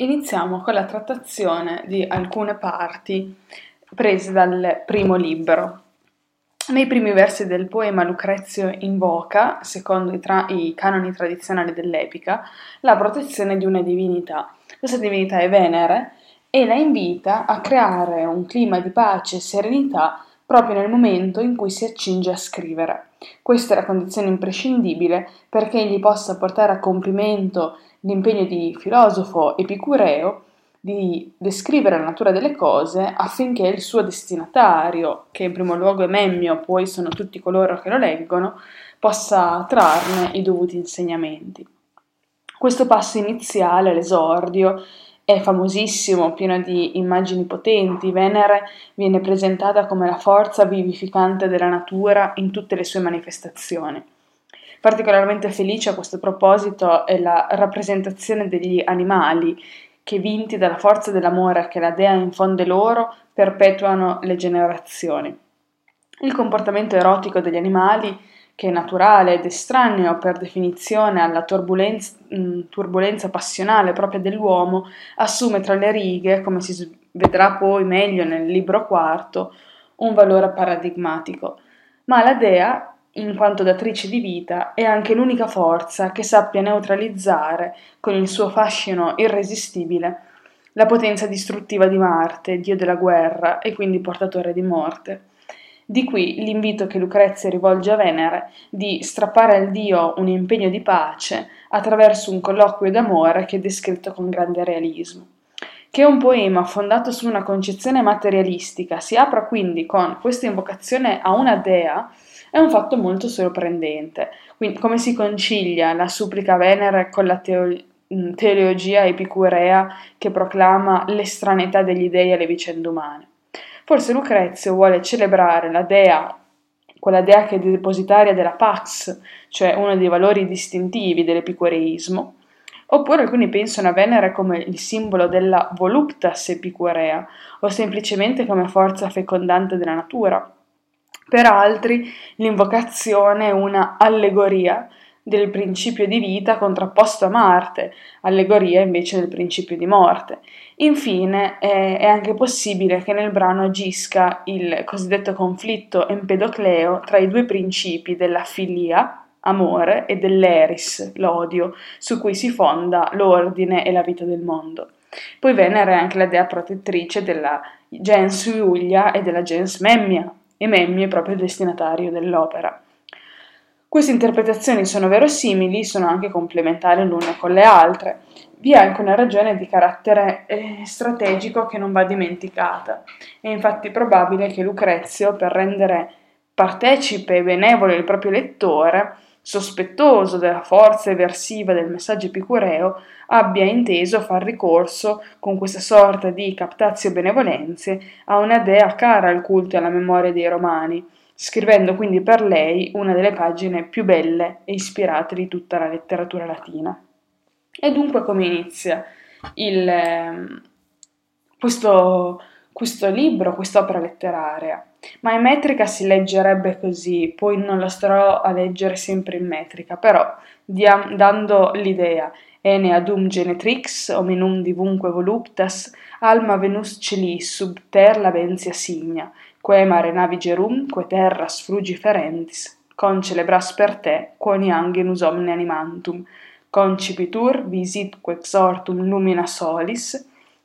Iniziamo con la trattazione di alcune parti prese dal primo libro. Nei primi versi del poema Lucrezio invoca, secondo i, tra- i canoni tradizionali dell'epica, la protezione di una divinità. Questa divinità è Venere e la invita a creare un clima di pace e serenità proprio nel momento in cui si accinge a scrivere. Questa è la condizione imprescindibile perché egli possa portare a compimento l'impegno di filosofo epicureo di descrivere la natura delle cose affinché il suo destinatario, che in primo luogo è Memmio, poi sono tutti coloro che lo leggono, possa trarne i dovuti insegnamenti. Questo passo iniziale, l'esordio, è famosissimo, pieno di immagini potenti. Venere viene presentata come la forza vivificante della natura in tutte le sue manifestazioni. Particolarmente felice a questo proposito è la rappresentazione degli animali che, vinti dalla forza dell'amore che la dea infonde loro, perpetuano le generazioni. Il comportamento erotico degli animali che è naturale ed estraneo per definizione alla turbolenza, mm, turbolenza passionale propria dell'uomo, assume tra le righe, come si vedrà poi meglio nel libro quarto, un valore paradigmatico. Ma la dea, in quanto datrice di vita, è anche l'unica forza che sappia neutralizzare, con il suo fascino irresistibile, la potenza distruttiva di Marte, dio della guerra e quindi portatore di morte. Di qui l'invito che Lucrezia rivolge a Venere di strappare al dio un impegno di pace attraverso un colloquio d'amore che è descritto con grande realismo. Che un poema fondato su una concezione materialistica si apra quindi con questa invocazione a una dea è un fatto molto sorprendente. Quindi, come si concilia la supplica a Venere con la teo- teologia epicurea che proclama l'estraneità degli dei alle vicende umane? Forse Lucrezio vuole celebrare la dea, quella dea che è depositaria della pax, cioè uno dei valori distintivi dell'epicureismo, oppure alcuni pensano a Venere come il simbolo della voluptas epicurea o semplicemente come forza fecondante della natura. Per altri l'invocazione è una allegoria del principio di vita contrapposto a Marte, allegoria invece del principio di morte. Infine è, è anche possibile che nel brano agisca il cosiddetto conflitto empedocleo tra i due principi della filia, amore, e dell'eris, l'odio, su cui si fonda l'ordine e la vita del mondo. Poi Venere è anche la dea protettrice della gens Iulia e della gens Memmia, e Memmia è proprio il destinatario dell'opera. Queste interpretazioni sono verosimili, sono anche complementari l'una con le altre. Vi è anche una ragione di carattere eh, strategico che non va dimenticata. È infatti probabile che Lucrezio, per rendere partecipe e benevolo il proprio lettore, sospettoso della forza eversiva del messaggio epicureo, abbia inteso far ricorso, con questa sorta di captazio benevolenze, a una dea cara al culto e alla memoria dei romani, scrivendo quindi per lei una delle pagine più belle e ispirate di tutta la letteratura latina. E dunque come inizia il, ehm, questo, questo libro, quest'opera letteraria? Ma in metrica si leggerebbe così, poi non la starò a leggere sempre in metrica, però diam, dando l'idea ene adum genetrix hominum divunque voluptas alma venus celis sub ter labentia signa quae mare navigerum, quae terras frugiferentis, concelebras per te, quoni angenus omne animantum, concipitur visitque exortum lumina solis,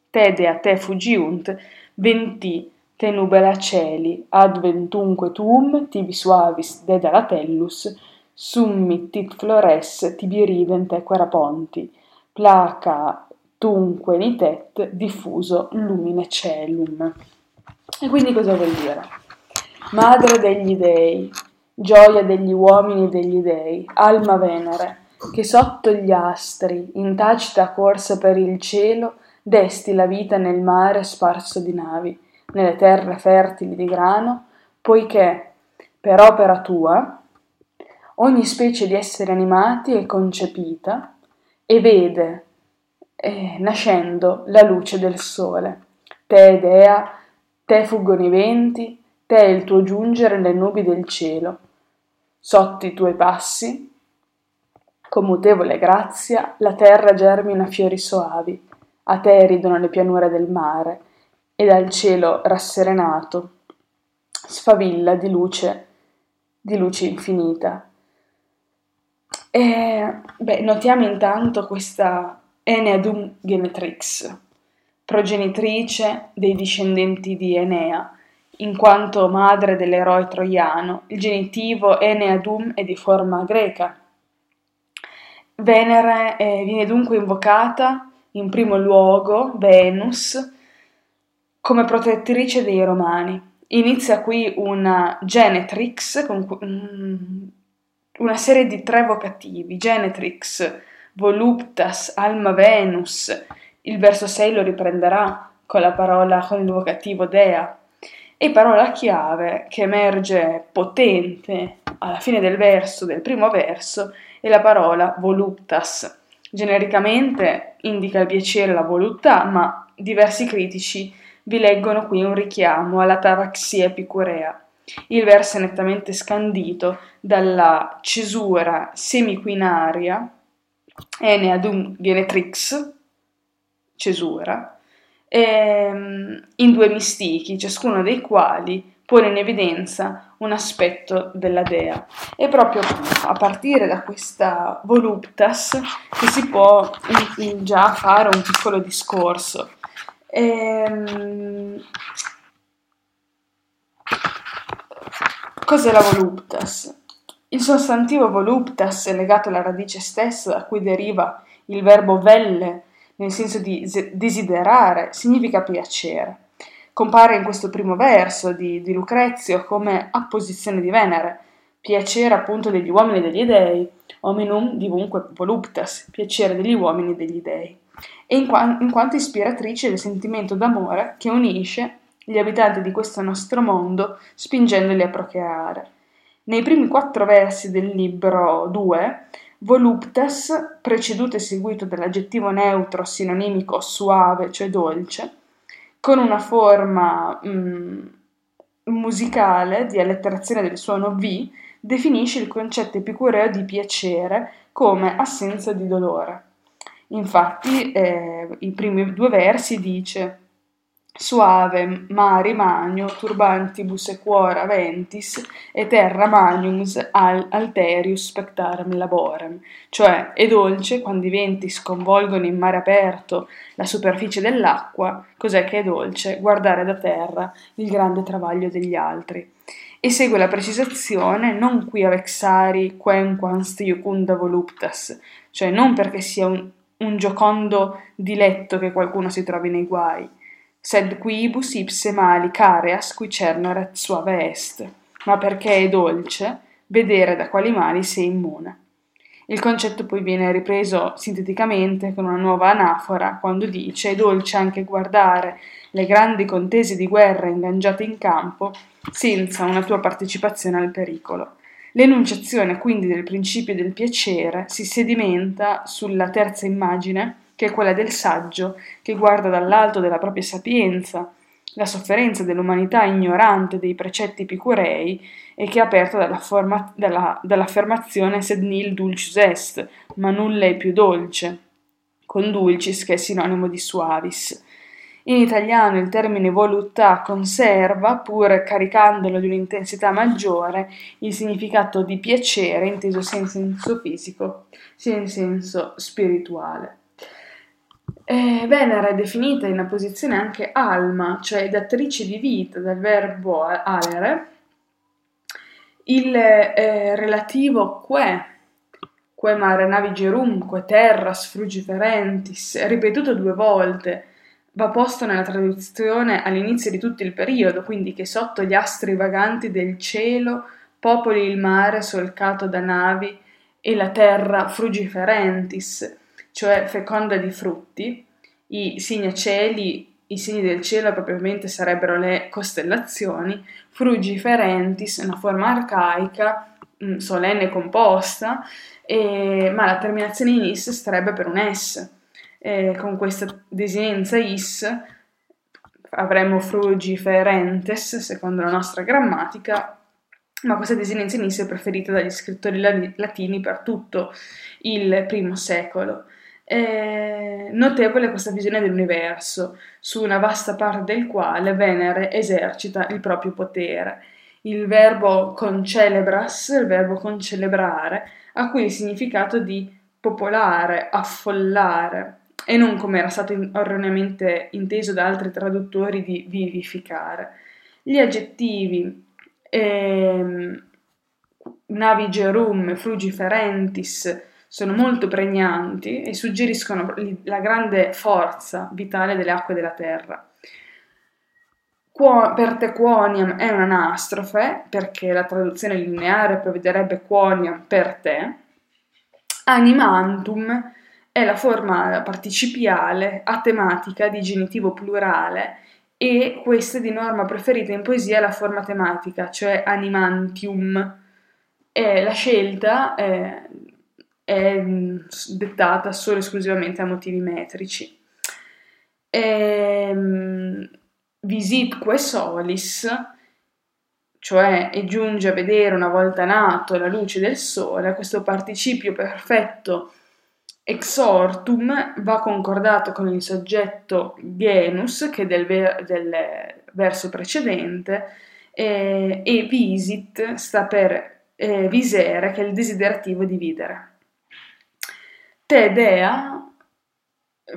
tede a te fugiunt, venti te nubela celi, adventunque tuum tibi suavis dedalatellus, summittit flores tibi ridente queraponti, placa tunque nitet diffuso lumine celum. E quindi cosa vuol dire? Madre degli dei, gioia degli uomini e degli dei, alma venere, che sotto gli astri, in tacita corsa per il cielo, desti la vita nel mare sparso di navi, nelle terre fertili di grano, poiché, per opera tua, ogni specie di esseri animati è concepita e vede, eh, nascendo, la luce del sole. Te, Dea, te fuggono i venti, te è il tuo giungere le nubi del cielo. Sotto i tuoi passi, con mutevole grazia, la terra germina fiori soavi, a te ridono le pianure del mare, e dal cielo rasserenato sfavilla di luce, di luce infinita. E, beh, notiamo intanto questa Eneadum Genetrix, progenitrice dei discendenti di Enea, in quanto madre dell'eroe troiano. Il genitivo Eneadum è di forma greca. Venere eh, viene dunque invocata in primo luogo Venus come protettrice dei romani. Inizia qui una Genetrix, con mm, una serie di tre vocativi, Genetrix, Voluptas, Alma Venus. Il verso 6 lo riprenderà con la parola, con il vocativo Dea. E parola chiave che emerge potente alla fine del verso, del primo verso, è la parola voluptas. Genericamente indica il piacere la voluttà, ma diversi critici vi leggono qui un richiamo alla taraxia epicurea. Il verso è nettamente scandito dalla cesura semiquinaria Eneadum Genetrix, cesura, ehm, in due mistichi, ciascuno dei quali pone in evidenza un aspetto della dea. È proprio a partire da questa voluptas che si può già fare un piccolo discorso. Ehm, cos'è la voluptas? Il sostantivo voluptas è legato alla radice stessa da cui deriva il verbo velle, nel senso di desiderare, significa piacere. Compare in questo primo verso di, di Lucrezio come apposizione di Venere, piacere appunto degli uomini e degli dei, hominum divunque voluptas, piacere degli uomini e degli dei e in, qua- in quanto ispiratrice del sentimento d'amore che unisce gli abitanti di questo nostro mondo spingendoli a procreare. Nei primi quattro versi del libro 2, voluptas, preceduto e seguito dall'aggettivo neutro sinonimico suave, cioè dolce, con una forma mm, musicale di alletterazione del suono V, definisce il concetto epicureo di piacere come assenza di dolore. Infatti, eh, i primi due versi dice Suave mari magno turbantibus equora ventis e terra magnums al alterius spectarem laborem, cioè è dolce quando i venti sconvolgono in mare aperto la superficie dell'acqua, cos'è che è dolce? Guardare da terra il grande travaglio degli altri. E segue la precisazione non qui avexari quenquans iucunda voluptas, cioè non perché sia un un giocondo diletto che qualcuno si trovi nei guai. Sed quibus ipse mali careas qui cerneret suave est, ma perché è dolce vedere da quali mali sei immune. Il concetto poi viene ripreso sinteticamente con una nuova anafora quando dice è dolce anche guardare le grandi contese di guerra ingaggiate in campo senza una tua partecipazione al pericolo. L'enunciazione quindi del principio del piacere si sedimenta sulla terza immagine, che è quella del saggio, che guarda dall'alto della propria sapienza la sofferenza dell'umanità ignorante dei precetti epicurei e che è aperta dalla forma, dalla, dall'affermazione sed nil dulcis est, ma nulla è più dolce, con dulcis che è sinonimo di suavis. In italiano il termine voluttà conserva, pur caricandolo di un'intensità maggiore, il significato di piacere inteso sia in senso fisico sia in senso spirituale. Eh, Venere è definita in una posizione anche alma, cioè datrice di vita, dal verbo alere, il eh, relativo que, que mare navigerum, que terras frugiferentis, ripetuto due volte, va posto nella traduzione all'inizio di tutto il periodo, quindi che sotto gli astri vaganti del cielo popoli il mare solcato da navi e la terra frugiferentis, cioè feconda di frutti. I cieli, i segni del cielo propriamente sarebbero le costellazioni, frugiferentis, una forma arcaica, mm, solenne composta, e, ma la terminazione in is starebbe per un S eh, con questa desinenza is avremmo frugiferentes, secondo la nostra grammatica, ma questa desinenza in is è preferita dagli scrittori latini per tutto il primo secolo. È notevole questa visione dell'universo, su una vasta parte del quale Venere esercita il proprio potere. Il verbo concelebras, il verbo concelebrare, ha qui il significato di popolare, affollare, e non come era stato erroneamente inteso da altri traduttori di vivificare. Gli aggettivi ehm, navigerum, frugiferentis sono molto pregnanti e suggeriscono la grande forza vitale delle acque della terra. Quo, per te quoniam è un'anastrofe, perché la traduzione lineare prevederebbe quoniam per te. Animantum è la forma participiale atematica di genitivo plurale e questa di norma preferita in poesia è la forma tematica, cioè animantium. E la scelta è, è dettata solo e esclusivamente a motivi metrici. Ehm, visitque solis, cioè e giunge a vedere una volta nato la luce del sole, questo participio perfetto Exortum va concordato con il soggetto genus, che del, ver- del verso precedente, eh, e visit sta per eh, visere, che è il desiderativo di videre. Te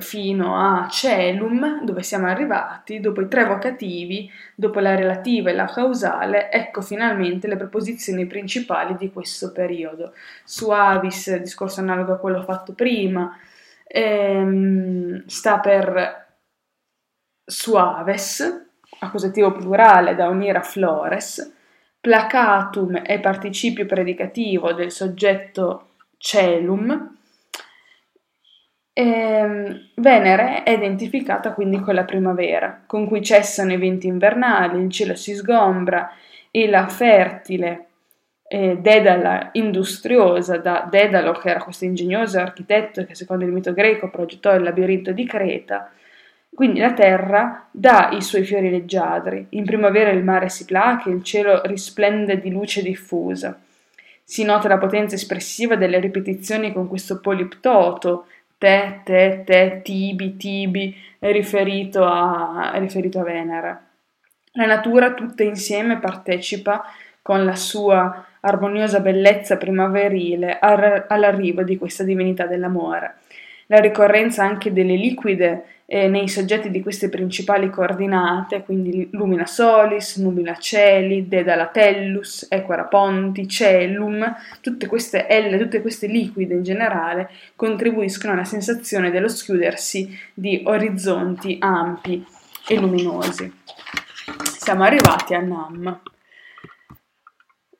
fino a celum, dove siamo arrivati, dopo i tre vocativi, dopo la relativa e la causale, ecco finalmente le preposizioni principali di questo periodo. Suavis, discorso analogo a quello fatto prima, ehm, sta per suaves, accusativo plurale da unire a flores, placatum è participio predicativo del soggetto celum, e Venere è identificata quindi con la primavera, con cui cessano i venti invernali, il cielo si sgombra e la fertile eh, Dedala industriosa da Dedalo, che era questo ingegnoso architetto che secondo il mito greco progettò il labirinto di Creta, quindi la terra dà i suoi fiori leggiadri. In primavera il mare si placa, il cielo risplende di luce diffusa. Si nota la potenza espressiva delle ripetizioni con questo poliptoto te, te, te, tibi, tibi, è riferito a, è riferito a Venere. La natura tutta insieme partecipa con la sua armoniosa bellezza primaverile all'arrivo di questa divinità dell'amore. La ricorrenza anche delle liquide eh, nei soggetti di queste principali coordinate, quindi lumina solis, nubila celi, dedala tellus, equara ponti, celum, tutte queste L, tutte queste liquide in generale contribuiscono alla sensazione dello schiudersi di orizzonti ampi e luminosi. Siamo arrivati a Nam.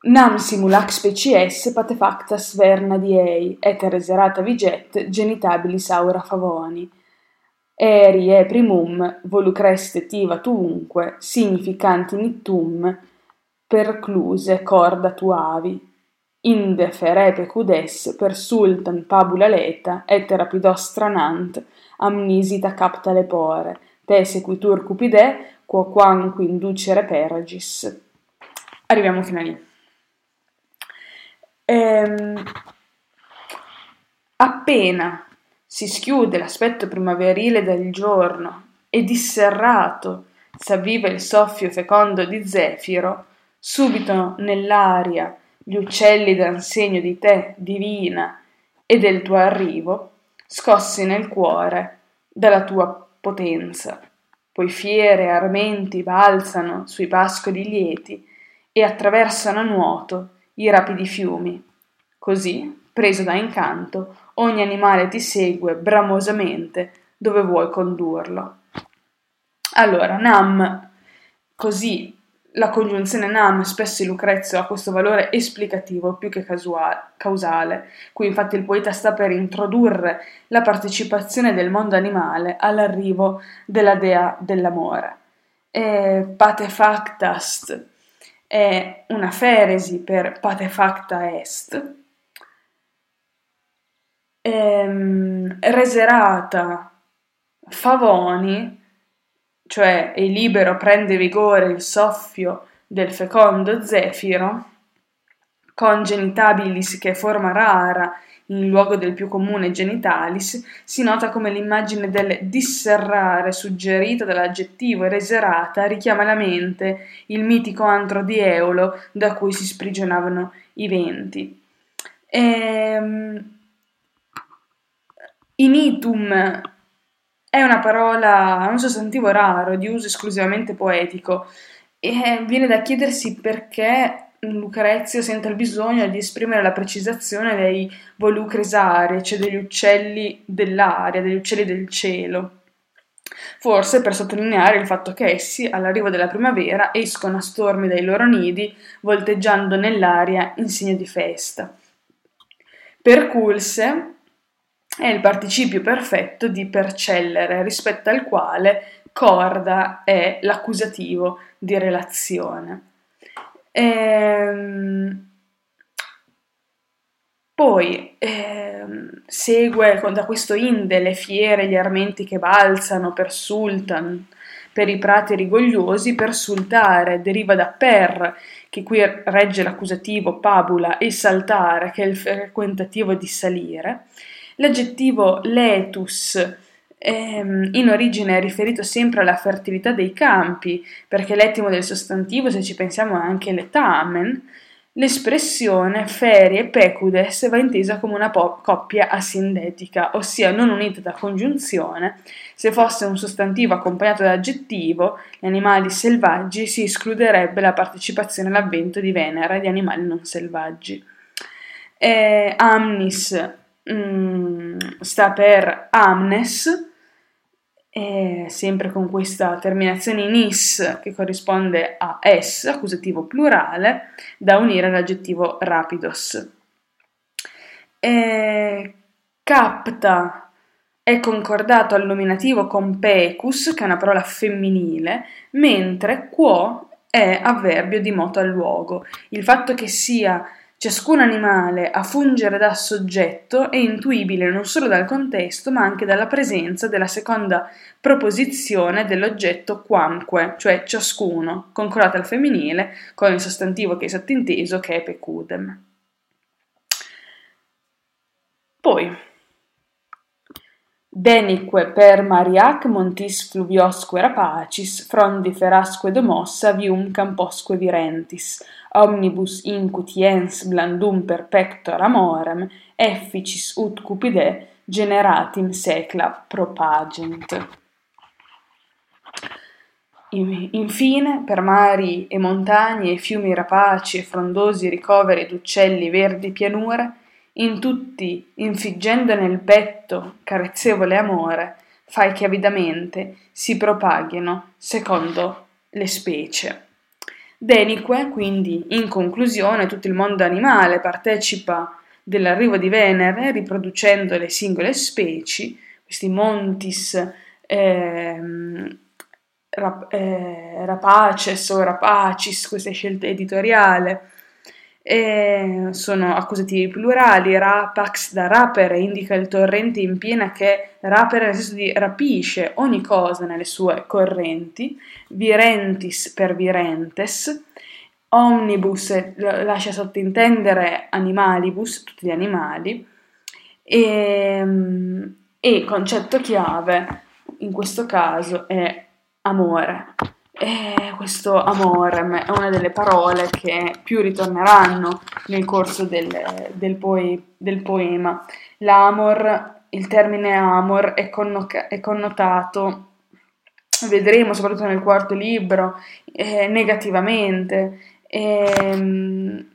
Nam simulac species patefactas verna diei, et reserata viget genitabilis aura favoni Erie primum volucreste tiva tuunque, significanti nittum, percluse corda tuavi. Inde ferepe cudes per sultan pabula leta, et rapido stranant, amnisita capta lepore, te sequitur cupide, quo quanque inducere peragis. Arriviamo fino a lì. Ehm, appena si schiude l'aspetto primaverile del giorno e disserrato s'avviva il soffio fecondo di Zefiro, subito nell'aria gli uccelli dan segno di te, divina, e del tuo arrivo, scossi nel cuore dalla tua potenza. Poi fiere armenti balzano sui pascoli lieti e attraversano a nuoto i rapidi fiumi. Così, preso da incanto, ogni animale ti segue bramosamente dove vuoi condurlo. Allora, Nam, così la congiunzione Nam spesso in Lucrezio ha questo valore esplicativo più che causale. Qui infatti il poeta sta per introdurre la partecipazione del mondo animale all'arrivo della dea dell'amore. E patefactast è una feresi per patefacta est, ehm, reserata favoni, cioè è libero prende vigore il soffio del fecondo zefiro, congenitabilis, che è forma rara, in luogo del più comune genitalis, si nota come l'immagine del disserrare suggerita dall'aggettivo ereserata richiama alla mente il mitico antro di Eolo da cui si sprigionavano i venti. Ehm, initum è una parola, un sostantivo raro, di uso esclusivamente poetico, e viene da chiedersi perché Lucrezio sente il bisogno di esprimere la precisazione dei volucresari, cioè degli uccelli dell'aria, degli uccelli del cielo. Forse per sottolineare il fatto che essi, all'arrivo della primavera, escono a stormi dai loro nidi, volteggiando nell'aria in segno di festa. Perculse è il participio perfetto di percellere, rispetto al quale corda è l'accusativo di relazione. Ehm, poi ehm, segue da questo inde le fiere, gli armenti che balzano per sultan, per i prati rigogliosi, per sultare, deriva da per, che qui regge l'accusativo pabula, e saltare, che è il frequentativo di salire. L'aggettivo letus, ehm, in origine è riferito sempre alla fertilità dei campi, perché l'ettimo del sostantivo, se ci pensiamo, è anche letamen. L'espressione ferie pecudes va intesa come una po- coppia asindetica, ossia non unita da congiunzione. Se fosse un sostantivo accompagnato da aggettivo, gli animali selvaggi, si escluderebbe la partecipazione all'avvento di Venere di animali non selvaggi. Eh, amnis mm, sta per amnes, e sempre con questa terminazione in is che corrisponde a es, accusativo plurale, da unire all'aggettivo rapidos. E capta è concordato al nominativo con pecus, che è una parola femminile, mentre quo è avverbio di moto al luogo. Il fatto che sia Ciascun animale a fungere da soggetto è intuibile non solo dal contesto, ma anche dalla presenza della seconda proposizione dell'oggetto quamque, cioè ciascuno, concordata al femminile con il sostantivo che è sottinteso che è pecudem. Poi, Denique per Mariac montis fluviosque rapacis, frondi ferasque domossa vium camposque virentis, omnibus incutiens blandum per pectora amorem, efficis ut cupide generatim secla propagent. Infine, per mari e montagne e fiumi rapaci e frondosi ricoveri d'uccelli verdi pianure, in tutti, infiggendo nel petto carezzevole amore, fai che avidamente si propaghino secondo le specie. Denique, quindi, in conclusione, tutto il mondo animale partecipa dell'arrivo di Venere riproducendo le singole specie, questi montis ehm, rap, eh, rapaces o rapacis, queste scelte editoriali, e sono accusativi plurali, rapax da rapere indica il torrente in piena che rapere nel senso di rapisce ogni cosa nelle sue correnti, virentis per virentes, omnibus lascia sottintendere animalibus, tutti gli animali, e, e concetto chiave in questo caso è amore. E questo amore è una delle parole che più ritorneranno nel corso del, del, poe, del poema. L'amor, il termine amor è, connoca- è connotato, vedremo soprattutto nel quarto libro, eh, negativamente. E, ehm,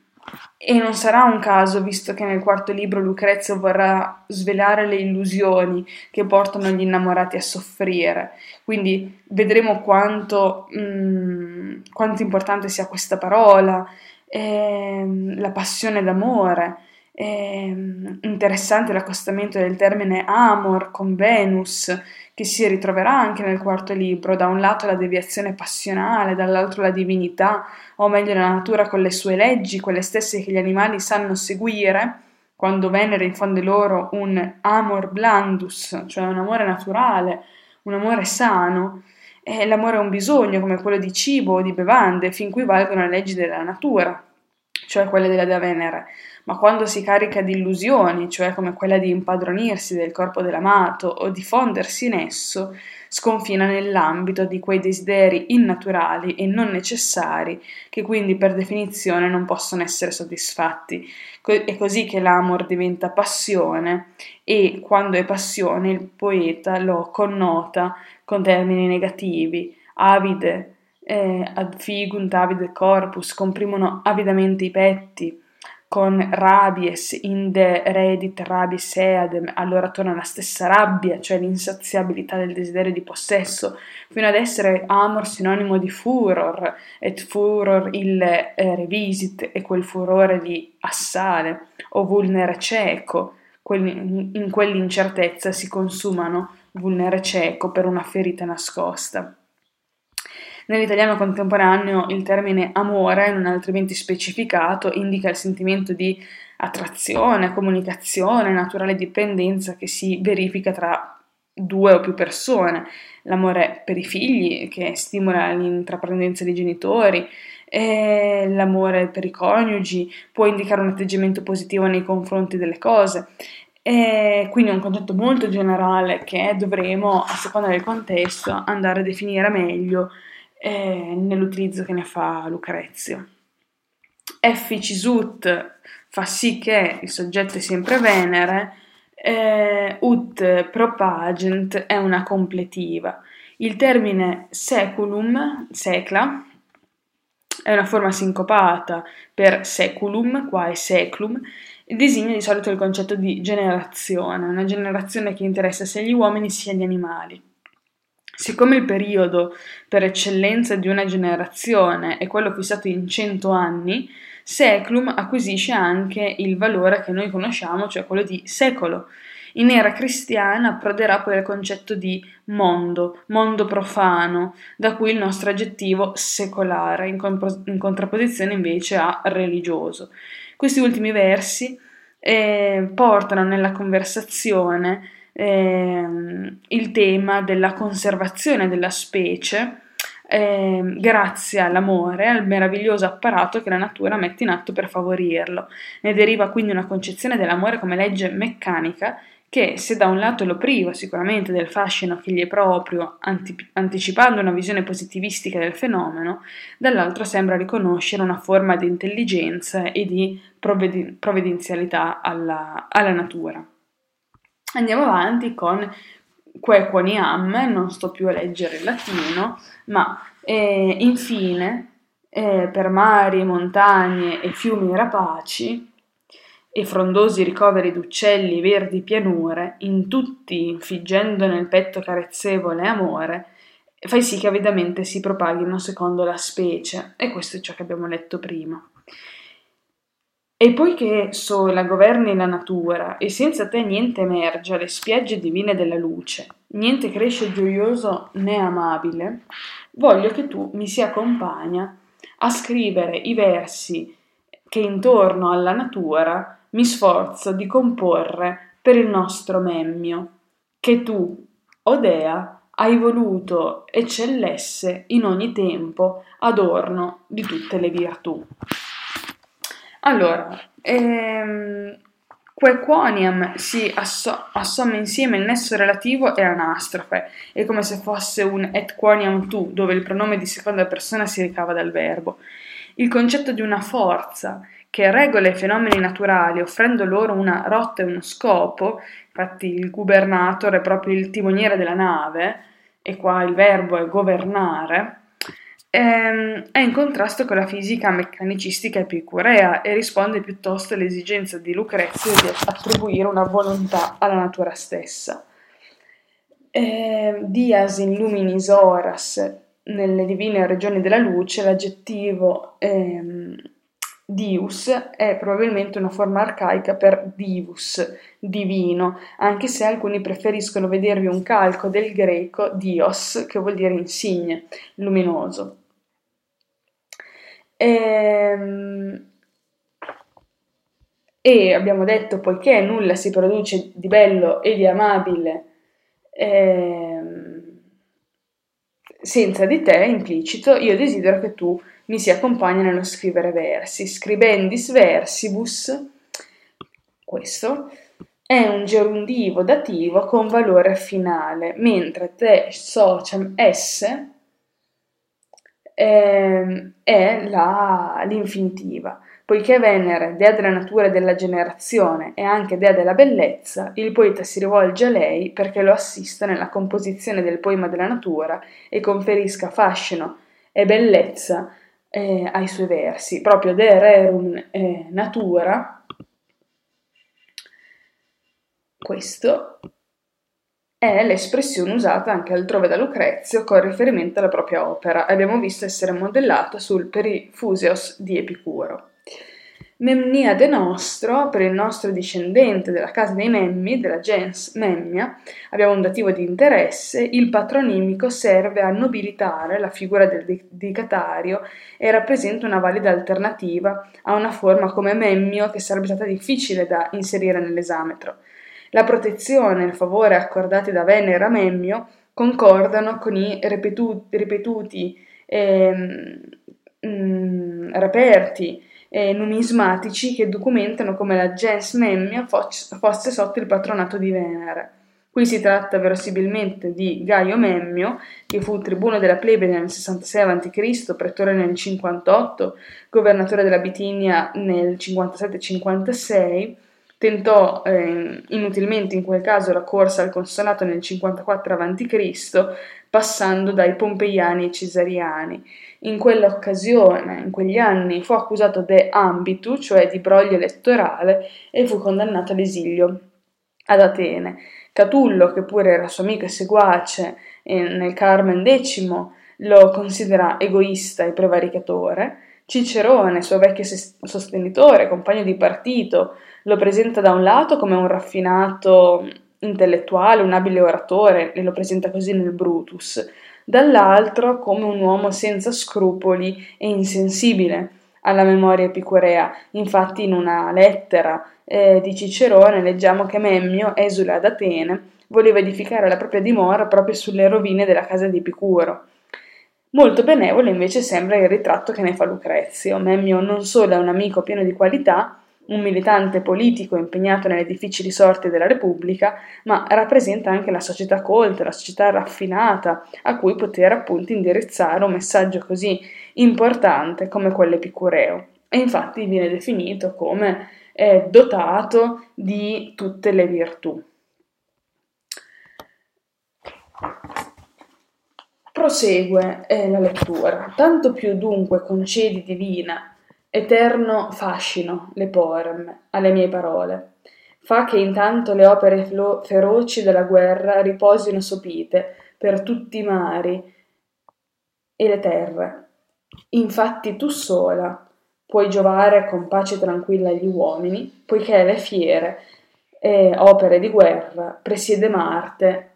e non sarà un caso, visto che nel quarto libro Lucrezio vorrà svelare le illusioni che portano gli innamorati a soffrire. Quindi vedremo quanto, mh, mm, quanto importante sia questa parola, ehm, la passione d'amore. Ehm, interessante l'accostamento del termine amor con Venus, che si ritroverà anche nel quarto libro, da un lato la deviazione passionale, dall'altro la divinità, o meglio la natura con le sue leggi, quelle stesse che gli animali sanno seguire, quando Venere infonde loro un amor blandus, cioè un amore naturale, un amore sano, e l'amore è un bisogno come quello di cibo o di bevande, fin cui valgono le leggi della natura, cioè quelle della Venere, ma quando si carica di illusioni, cioè come quella di impadronirsi del corpo dell'amato o di fondersi in esso, sconfina nell'ambito di quei desideri innaturali e non necessari che quindi per definizione non possono essere soddisfatti. È così che l'amor diventa passione e quando è passione il poeta lo connota con termini negativi, avide, eh, ad figunt avide corpus, comprimono avidamente i petti, con rabies inde redit rabies eadem, allora torna la stessa rabbia, cioè l'insaziabilità del desiderio di possesso, fino ad essere amor sinonimo di furor, et furor il eh, revisit, e quel furore li assale, o vulnere cieco, in quell'incertezza si consumano vulnere cieco per una ferita nascosta. Nell'italiano contemporaneo il termine amore, non altrimenti specificato, indica il sentimento di attrazione, comunicazione, naturale dipendenza che si verifica tra due o più persone. L'amore per i figli, che stimola l'intraprendenza dei genitori, l'amore per i coniugi può indicare un atteggiamento positivo nei confronti delle cose. E quindi è un concetto molto generale che dovremo, a seconda del contesto, andare a definire meglio eh, nell'utilizzo che ne fa Lucrezio. Efficisut fa sì che il soggetto è sempre Venere, eh, ut propagent è una completiva. Il termine seculum, secla, è una forma sincopata per seculum, qua è seclum, designa di solito il concetto di generazione, una generazione che interessa sia gli uomini sia gli animali. Siccome il periodo per eccellenza di una generazione è quello fissato in 100 anni, seclum acquisisce anche il valore che noi conosciamo, cioè quello di secolo. In era cristiana approderà poi il concetto di mondo, mondo profano, da cui il nostro aggettivo secolare, in, comp- in contrapposizione invece a religioso. Questi ultimi versi eh, portano nella conversazione eh, il tema della conservazione della specie eh, grazie all'amore, al meraviglioso apparato che la natura mette in atto per favorirlo. Ne deriva quindi una concezione dell'amore come legge meccanica che se da un lato lo priva sicuramente del fascino che gli è proprio, anti- anticipando una visione positivistica del fenomeno, dall'altro sembra riconoscere una forma di intelligenza e di provvedi- provvidenzialità alla, alla natura. Andiamo avanti con Que quoniam, non sto più a leggere il latino, ma eh, infine eh, per mari, montagne e fiumi rapaci e frondosi ricoveri d'uccelli verdi pianure, in tutti infiggendo nel petto carezzevole amore, fai sì che avidamente si propaghino secondo la specie, e questo è ciò che abbiamo letto prima. E poiché sola governi la natura e senza te niente emerge alle spiagge divine della luce, niente cresce gioioso né amabile, voglio che tu mi sia compagna a scrivere i versi che intorno alla natura mi sforzo di comporre per il nostro memmio, che tu, Odea, hai voluto eccellesse in ogni tempo adorno di tutte le virtù. Allora, ehm, quequoniam si asso- assomma insieme il nesso relativo e l'anastrofe, è come se fosse un et quoniam tu, dove il pronome di seconda persona si ricava dal verbo. Il concetto di una forza che regola i fenomeni naturali offrendo loro una rotta e uno scopo, infatti il gubernator è proprio il timoniere della nave, e qua il verbo è governare, Ehm, è in contrasto con la fisica meccanicistica epicurea e risponde piuttosto all'esigenza di Lucrezio di attribuire una volontà alla natura stessa. Eh, Dias in luminis horas, nelle divine regioni della luce, l'aggettivo ehm, Dius è probabilmente una forma arcaica per divus, divino, anche se alcuni preferiscono vedervi un calco del greco dios, che vuol dire insigne, luminoso. Ehm, e abbiamo detto, poiché nulla si produce di bello e di amabile ehm, senza di te, implicito, io desidero che tu mi si accompagni nello scrivere versi. Scribendis versibus, questo, è un gerundivo dativo con valore finale, mentre te sociam esse eh, è la, l'infinitiva. Poiché Venere, dea della natura e della generazione e anche dea della bellezza, il poeta si rivolge a lei perché lo assista nella composizione del poema della natura e conferisca fascino e bellezza eh, ai suoi versi. Proprio de rerum eh, natura, questo è l'espressione usata anche altrove da Lucrezio con riferimento alla propria opera. Abbiamo visto essere modellata sul Perifusios di Epicuro. Memniade nostro, per il nostro discendente della casa dei Memmi, della gens Memmia, abbiamo un dativo di interesse, il patronimico serve a nobilitare la figura del dedicatario e rappresenta una valida alternativa a una forma come Memmio che sarebbe stata difficile da inserire nell'esametro. La protezione e il favore accordati da Venere a Memmio concordano con i ripetuti, ripetuti ehm, mm, reperti eh, numismatici che documentano come la gens Memmia fosse sotto il patronato di Venere. Qui si tratta verosimilmente di Gaio Memmio, che fu tribuno della plebe nel 66 a.C., pretore nel 58, governatore della Bitinia nel 57-56, tentò eh, inutilmente in quel caso la corsa al consolato nel 54 a.C., passando dai pompeiani ai cesariani. In quell'occasione, in quegli anni, fu accusato de ambitu, cioè di broglio elettorale, e fu condannato all'esilio ad Atene. Catullo, che pure era suo amico e seguace eh, nel Carmen X, lo considera egoista e prevaricatore. Cicerone, suo vecchio sostenitore, compagno di partito, lo presenta da un lato come un raffinato intellettuale, un abile oratore, e lo presenta così nel Brutus, dall'altro come un uomo senza scrupoli e insensibile alla memoria epicurea. Infatti in una lettera eh, di Cicerone leggiamo che Memmio, esule ad Atene, voleva edificare la propria dimora proprio sulle rovine della casa di Epicuro. Molto benevolo invece sembra il ritratto che ne fa Lucrezio. Memmio non solo è un amico pieno di qualità, un militante politico impegnato nelle difficili sorti della Repubblica, ma rappresenta anche la società colta, la società raffinata, a cui poter appunto indirizzare un messaggio così importante come quello epicureo. E infatti viene definito come eh, dotato di tutte le virtù. Prosegue eh, la lettura. Tanto più dunque concedi divina Eterno fascino le porm alle mie parole. Fa che intanto le opere flo- feroci della guerra riposino sopite per tutti i mari e le terre. Infatti tu sola puoi giovare con pace tranquilla agli uomini, poiché le fiere e opere di guerra presiede Marte,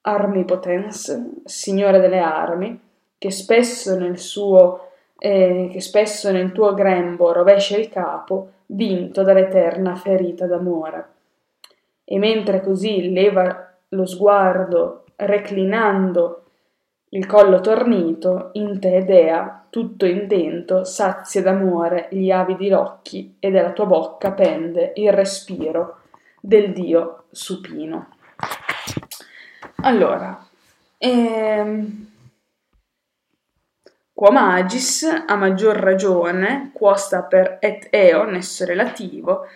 Armipotens, signore delle armi, che spesso nel suo e che spesso nel tuo grembo rovescia il capo, vinto dall'eterna ferita d'amore. E mentre così leva lo sguardo, reclinando il collo tornito, in te, Dea, tutto intento, sazia d'amore gli avidi occhi e dalla tua bocca pende il respiro del Dio supino. Allora, ehm, Quo magis, a maggior ragione, quo sta per et eo, nesso relativo,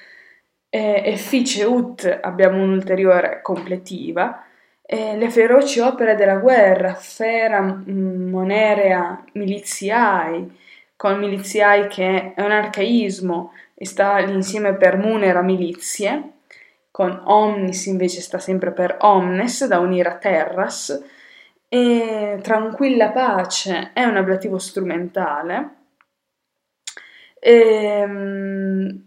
eh, effice ut abbiamo un'ulteriore completiva, eh, le feroci opere della guerra, fera monerea miliziai, con miliziai che è un arcaismo e sta l'insieme per munera milizie, con omnis invece sta sempre per omnes, da unire a terras, e Tranquilla Pace è un ablativo strumentale e, ehm,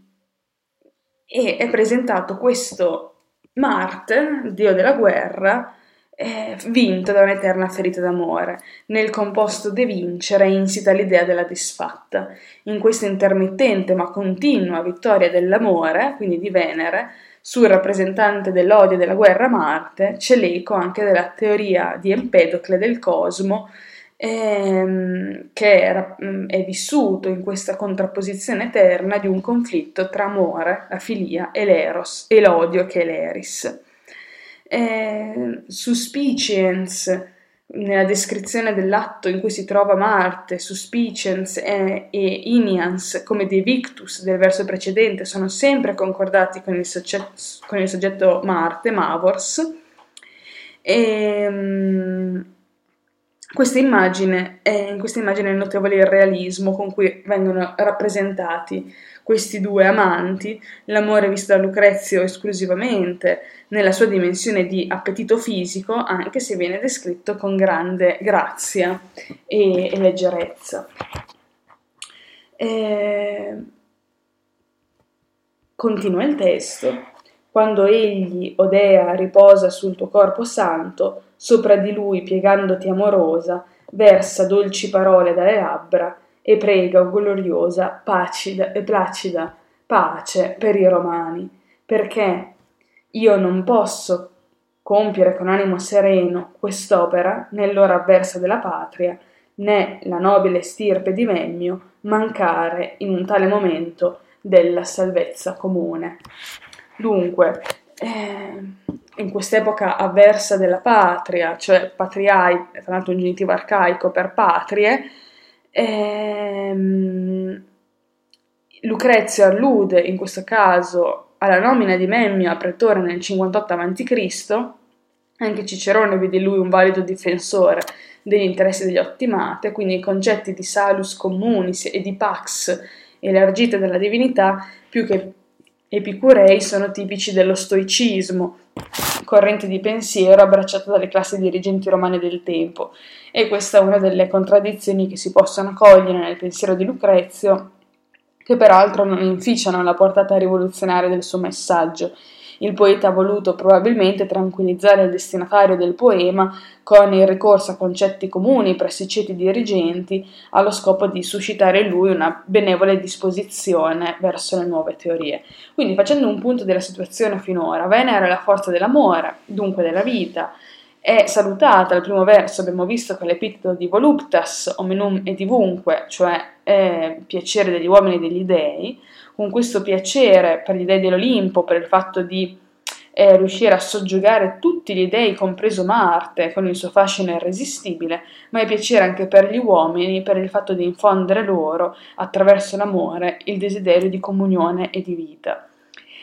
e è presentato questo Marte, dio della guerra, eh, vinto da un'eterna ferita d'amore. Nel composto de vincere insita l'idea della disfatta. In questa intermittente ma continua vittoria dell'amore, quindi di Venere, sul rappresentante dell'odio e della guerra a Marte c'è l'eco anche della teoria di Empedocle del cosmo ehm, che era, mm, è vissuto in questa contrapposizione eterna di un conflitto tra amore, la filia e l'eros e l'odio che è l'eris. Eh, Suspicience nella descrizione dell'atto in cui si trova Marte, Suspicience e, e Inians come dei Victus del verso precedente sono sempre concordati con il, soggetto, con il soggetto Marte, Mavors. E, um, questa immagine, è, in questa immagine è notevole il realismo con cui vengono rappresentati questi due amanti, l'amore visto da Lucrezio esclusivamente nella sua dimensione di appetito fisico, anche se viene descritto con grande grazia e, e leggerezza. E... Continua il testo. Quando egli, Odea, riposa sul tuo corpo santo, sopra di lui piegandoti amorosa, versa dolci parole dalle labbra e prega gloriosa, pacida e placida pace per i romani, perché io non posso compiere con animo sereno quest'opera nell'ora avversa della patria, né la nobile stirpe di Memmio mancare in un tale momento della salvezza comune. Dunque, eh, in quest'epoca avversa della patria, cioè patriai, tra l'altro un genitivo arcaico per patrie, ehm, Lucrezio allude in questo caso alla nomina di Memmio a pretore nel 58 a.C., anche Cicerone vede lui un valido difensore degli interessi degli ottimate, quindi i concetti di salus communis e di pax elargite dalla divinità più che epicurei sono tipici dello stoicismo, corrente di pensiero abbracciata dalle classi dirigenti romane del tempo, e questa è una delle contraddizioni che si possono cogliere nel pensiero di Lucrezio, che peraltro non inficiano la portata rivoluzionaria del suo messaggio il poeta ha voluto probabilmente tranquillizzare il destinatario del poema con il ricorso a concetti comuni presso i ceti dirigenti allo scopo di suscitare in lui una benevole disposizione verso le nuove teorie. Quindi facendo un punto della situazione finora, Venere è la forza dell'amore, dunque della vita, è salutata al primo verso, abbiamo visto che l'epiteto di voluptas, ominum e divunque, cioè eh, piacere degli uomini e degli dei, con questo piacere per gli dei dell'Olimpo, per il fatto di eh, riuscire a soggiogare tutti gli dei, compreso Marte, con il suo fascino irresistibile, ma è piacere anche per gli uomini per il fatto di infondere loro, attraverso l'amore, il desiderio di comunione e di vita.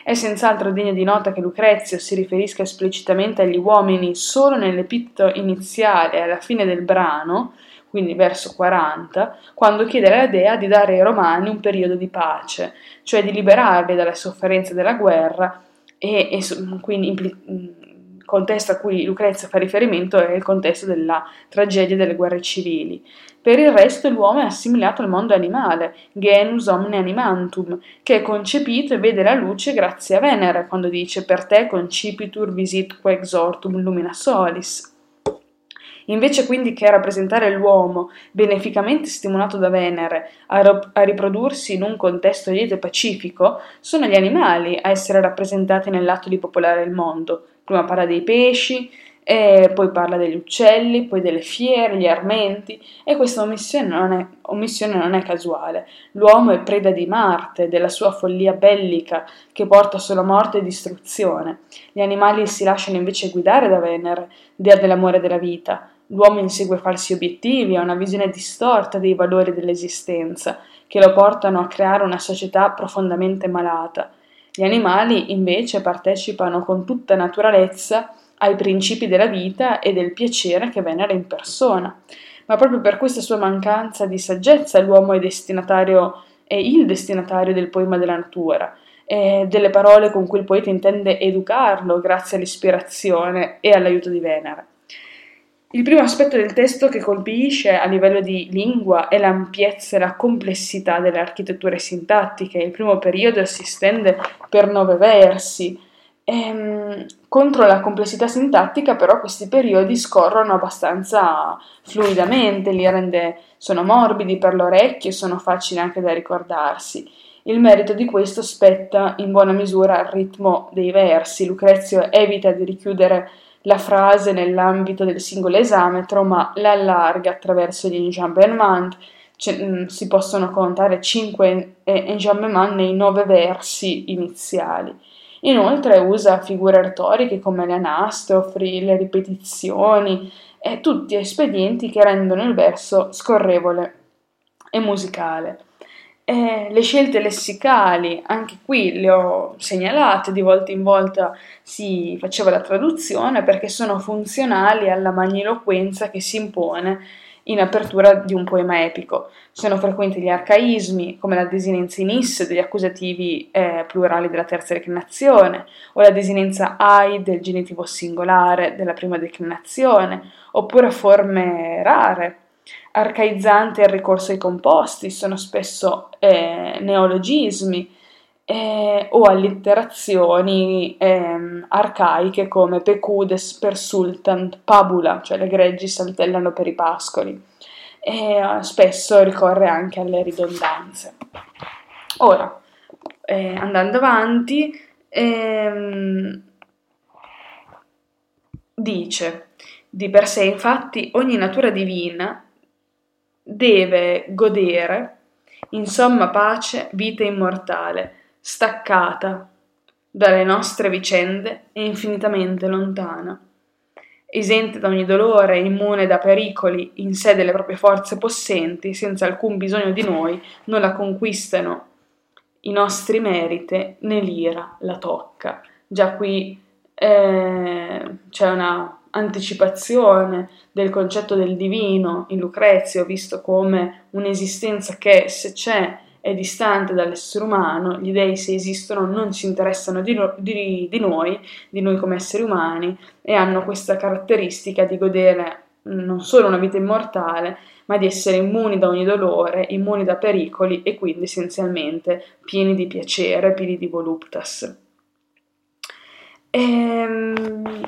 È senz'altro degno di nota che Lucrezio si riferisca esplicitamente agli uomini solo nell'epitto iniziale alla fine del brano, quindi verso 40, quando chiede alla dea di dare ai romani un periodo di pace, cioè di liberarli dalle sofferenze della guerra e, e quindi il contesto a cui Lucrezia fa riferimento è il contesto della tragedia delle guerre civili. Per il resto l'uomo è assimilato al mondo animale, genus omne animantum, che è concepito e vede la luce grazie a Venere, quando dice per te concipitur visitque exortum lumina solis. Invece quindi che rappresentare l'uomo, beneficamente stimolato da Venere, a, ro- a riprodursi in un contesto lieto e pacifico, sono gli animali a essere rappresentati nell'atto di popolare il mondo. Prima parla dei pesci, poi parla degli uccelli, poi delle fiere, gli armenti, e questa omissione non, è, omissione non è casuale. L'uomo è preda di Marte, della sua follia bellica, che porta solo morte e distruzione. Gli animali si lasciano invece guidare da Venere, dea dell'amore e della vita. L'uomo insegue falsi obiettivi, ha una visione distorta dei valori dell'esistenza, che lo portano a creare una società profondamente malata. Gli animali, invece, partecipano con tutta naturalezza ai principi della vita e del piacere che venera in persona. Ma proprio per questa sua mancanza di saggezza l'uomo è destinatario, è il destinatario del poema della natura, e delle parole con cui il poeta intende educarlo grazie all'ispirazione e all'aiuto di Venere. Il primo aspetto del testo che colpisce a livello di lingua è l'ampiezza e la complessità delle architetture sintattiche. Il primo periodo si stende per nove versi. E, ehm, contro la complessità sintattica, però, questi periodi scorrono abbastanza fluidamente, li rende, sono morbidi per l'orecchio e sono facili anche da ricordarsi. Il merito di questo spetta in buona misura al ritmo dei versi. Lucrezio evita di richiudere la frase nell'ambito del singolo esametro, ma la allarga attraverso gli enjambement. C- si possono contare cinque enjambement nei nove versi iniziali. Inoltre usa figure retoriche come le anastrofri, le ripetizioni e tutti espedienti che rendono il verso scorrevole e musicale. Eh, le scelte lessicali, anche qui le ho segnalate, di volta in volta si faceva la traduzione perché sono funzionali alla magniloquenza che si impone in apertura di un poema epico. Sono frequenti gli arcaismi, come la desinenza in is degli accusativi eh, plurali della terza declinazione, o la desinenza ai del genitivo singolare della prima declinazione, oppure forme rare arcaizzante il ricorso ai composti, sono spesso eh, neologismi eh, o allitterazioni eh, arcaiche come pecudes per sultant pabula, cioè le greggi saltellano per i pascoli. E spesso ricorre anche alle ridondanze. Ora, eh, andando avanti, ehm, dice di per sé infatti ogni natura divina deve godere in somma pace vita immortale, staccata dalle nostre vicende e infinitamente lontana. Esente da ogni dolore, immune da pericoli, in sé delle proprie forze possenti, senza alcun bisogno di noi, non la conquistano i nostri meriti, né l'ira la tocca. Già qui eh, c'è una anticipazione del concetto del divino in Lucrezio, visto come un'esistenza che se c'è è distante dall'essere umano, gli dei se esistono non si interessano di, no, di, di noi, di noi come esseri umani, e hanno questa caratteristica di godere non solo una vita immortale, ma di essere immuni da ogni dolore, immuni da pericoli e quindi essenzialmente pieni di piacere, pieni di voluptas. Ehm,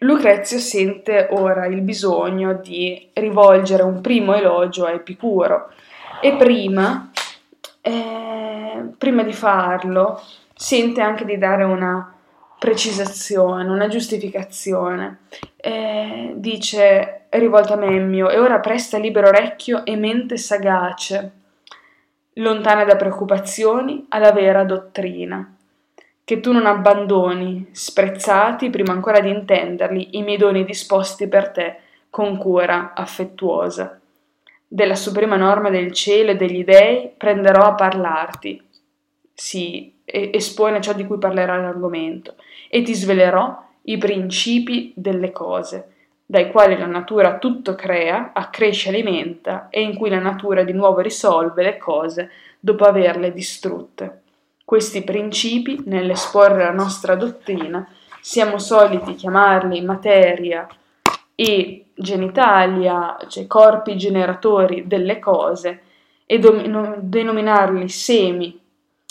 Lucrezio sente ora il bisogno di rivolgere un primo elogio a Epicuro e prima, eh, prima di farlo sente anche di dare una precisazione, una giustificazione. Eh, dice rivolta a Memmio, e ora presta libero orecchio e mente sagace, lontana da preoccupazioni alla vera dottrina che tu non abbandoni, sprezzati prima ancora di intenderli, i miei doni disposti per te con cura affettuosa. Della suprema norma del cielo e degli dei prenderò a parlarti. Si espone ciò di cui parlerà l'argomento e ti svelerò i principi delle cose, dai quali la natura tutto crea, accresce, alimenta e in cui la natura di nuovo risolve le cose dopo averle distrutte. Questi principi, nell'esporre la nostra dottrina, siamo soliti chiamarli materia e genitalia, cioè corpi generatori delle cose, e dom- denominarli semi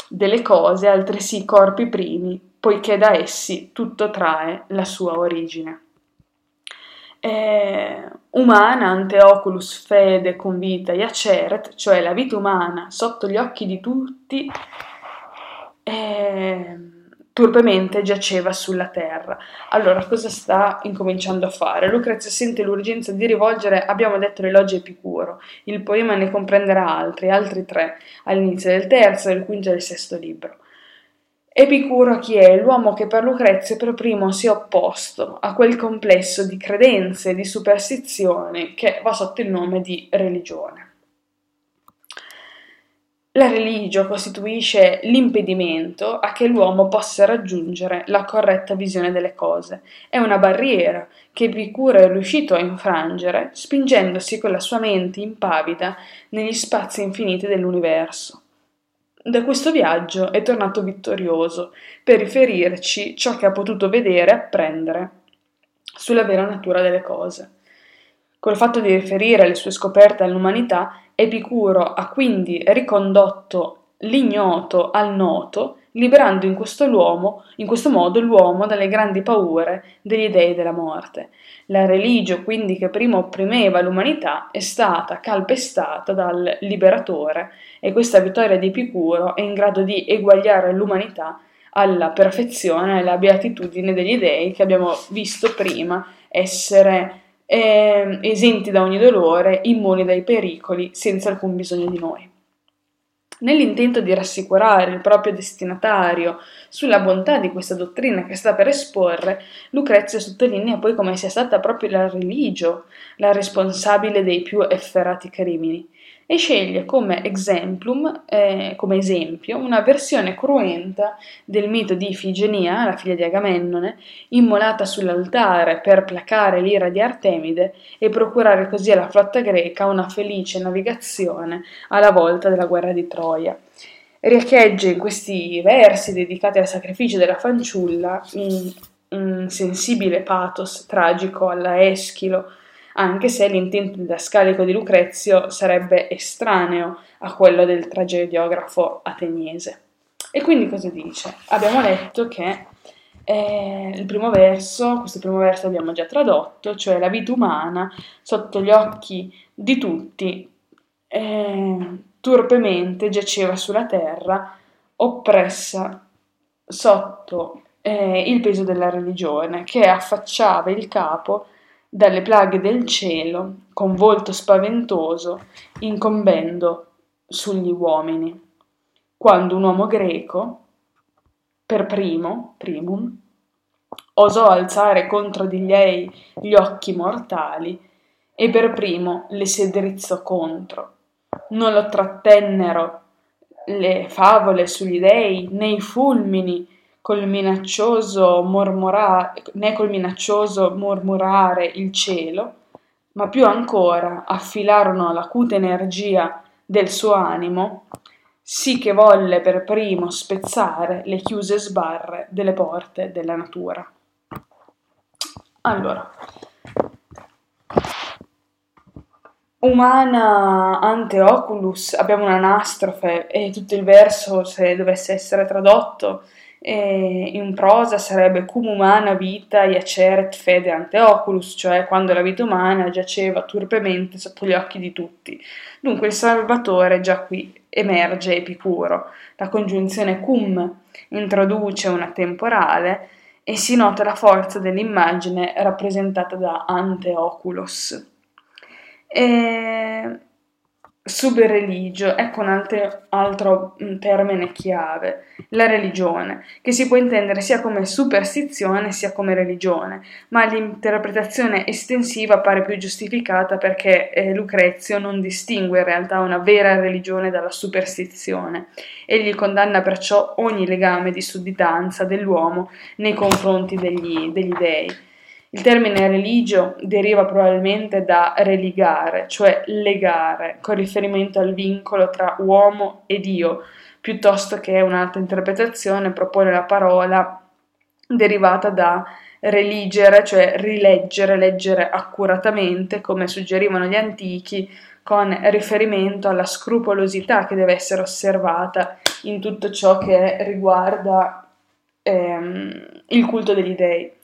delle cose, altresì corpi primi, poiché da essi tutto trae la sua origine. Eh, umana ante oculus fede convita iaceret, cioè la vita umana sotto gli occhi di tutti eh, turpemente giaceva sulla terra. Allora, cosa sta incominciando a fare? Lucrezia sente l'urgenza di rivolgere, abbiamo detto, l'elogio a Epicuro. Il poema ne comprenderà altri, altri tre, all'inizio del terzo, del quinto e del sesto libro. Epicuro chi è? L'uomo che per Lucrezio per primo si è opposto a quel complesso di credenze e di superstizioni che va sotto il nome di religione. La religio costituisce l'impedimento a che l'uomo possa raggiungere la corretta visione delle cose. È una barriera che Epicuro è riuscito a infrangere, spingendosi con la sua mente impavida negli spazi infiniti dell'universo. Da questo viaggio è tornato vittorioso per riferirci ciò che ha potuto vedere e apprendere sulla vera natura delle cose. Col fatto di riferire le sue scoperte all'umanità, Epicuro ha quindi ricondotto l'ignoto al noto, liberando in questo, in questo modo l'uomo dalle grandi paure degli dei della morte. La religio, quindi, che prima opprimeva l'umanità, è stata calpestata dal liberatore e questa vittoria di Epicuro è in grado di eguagliare l'umanità alla perfezione e alla beatitudine degli dei che abbiamo visto prima essere eh, esenti da ogni dolore, immuni dai pericoli, senza alcun bisogno di noi. Nell'intento di rassicurare il proprio destinatario sulla bontà di questa dottrina che sta per esporre, Lucrezia sottolinea poi come sia stata proprio la religio la responsabile dei più efferati crimini e sceglie come, exemplum, eh, come esempio una versione cruenta del mito di Ifigenia, la figlia di Agamennone, immolata sull'altare per placare l'ira di Artemide e procurare così alla flotta greca una felice navigazione alla volta della guerra di Troia. Riecheggia in questi versi dedicati al sacrificio della fanciulla un, un sensibile pathos tragico alla Eschilo, anche se l'intento didascalico di Lucrezio sarebbe estraneo a quello del tragediografo ateniese. E quindi cosa dice? Abbiamo letto che eh, il primo verso, questo primo verso abbiamo già tradotto, cioè la vita umana sotto gli occhi di tutti eh, turpemente giaceva sulla terra, oppressa sotto eh, il peso della religione, che affacciava il capo dalle plaghe del cielo, con volto spaventoso, incombendo sugli uomini. Quando un uomo greco, per primo, primum, osò alzare contro di lei gli occhi mortali e per primo le si drizzò contro. Non lo trattennero le favole sugli dei, né i fulmini, col minaccioso mormora- né col minaccioso mormorare il cielo, ma più ancora affilarono l'acute energia del suo animo, sì che volle per primo spezzare le chiuse sbarre delle porte della natura. Allora, umana ante oculus, abbiamo un'anastrofe e tutto il verso, se dovesse essere tradotto, e in prosa sarebbe cum umana vita iaceret fede ante oculus, cioè quando la vita umana giaceva turpemente sotto gli occhi di tutti. Dunque il Salvatore già qui emerge epicuro. La congiunzione cum introduce una temporale e si nota la forza dell'immagine rappresentata da ante oculus. E Subreligio, ecco un altro, altro termine chiave, la religione, che si può intendere sia come superstizione sia come religione, ma l'interpretazione estensiva pare più giustificata perché eh, Lucrezio non distingue in realtà una vera religione dalla superstizione. Egli condanna perciò ogni legame di sudditanza dell'uomo nei confronti degli, degli dei. Il termine religio deriva probabilmente da religare, cioè legare, con riferimento al vincolo tra uomo e Dio, piuttosto che un'altra interpretazione propone la parola derivata da religere, cioè rileggere, leggere accuratamente, come suggerivano gli antichi, con riferimento alla scrupolosità che deve essere osservata in tutto ciò che riguarda ehm, il culto degli dei.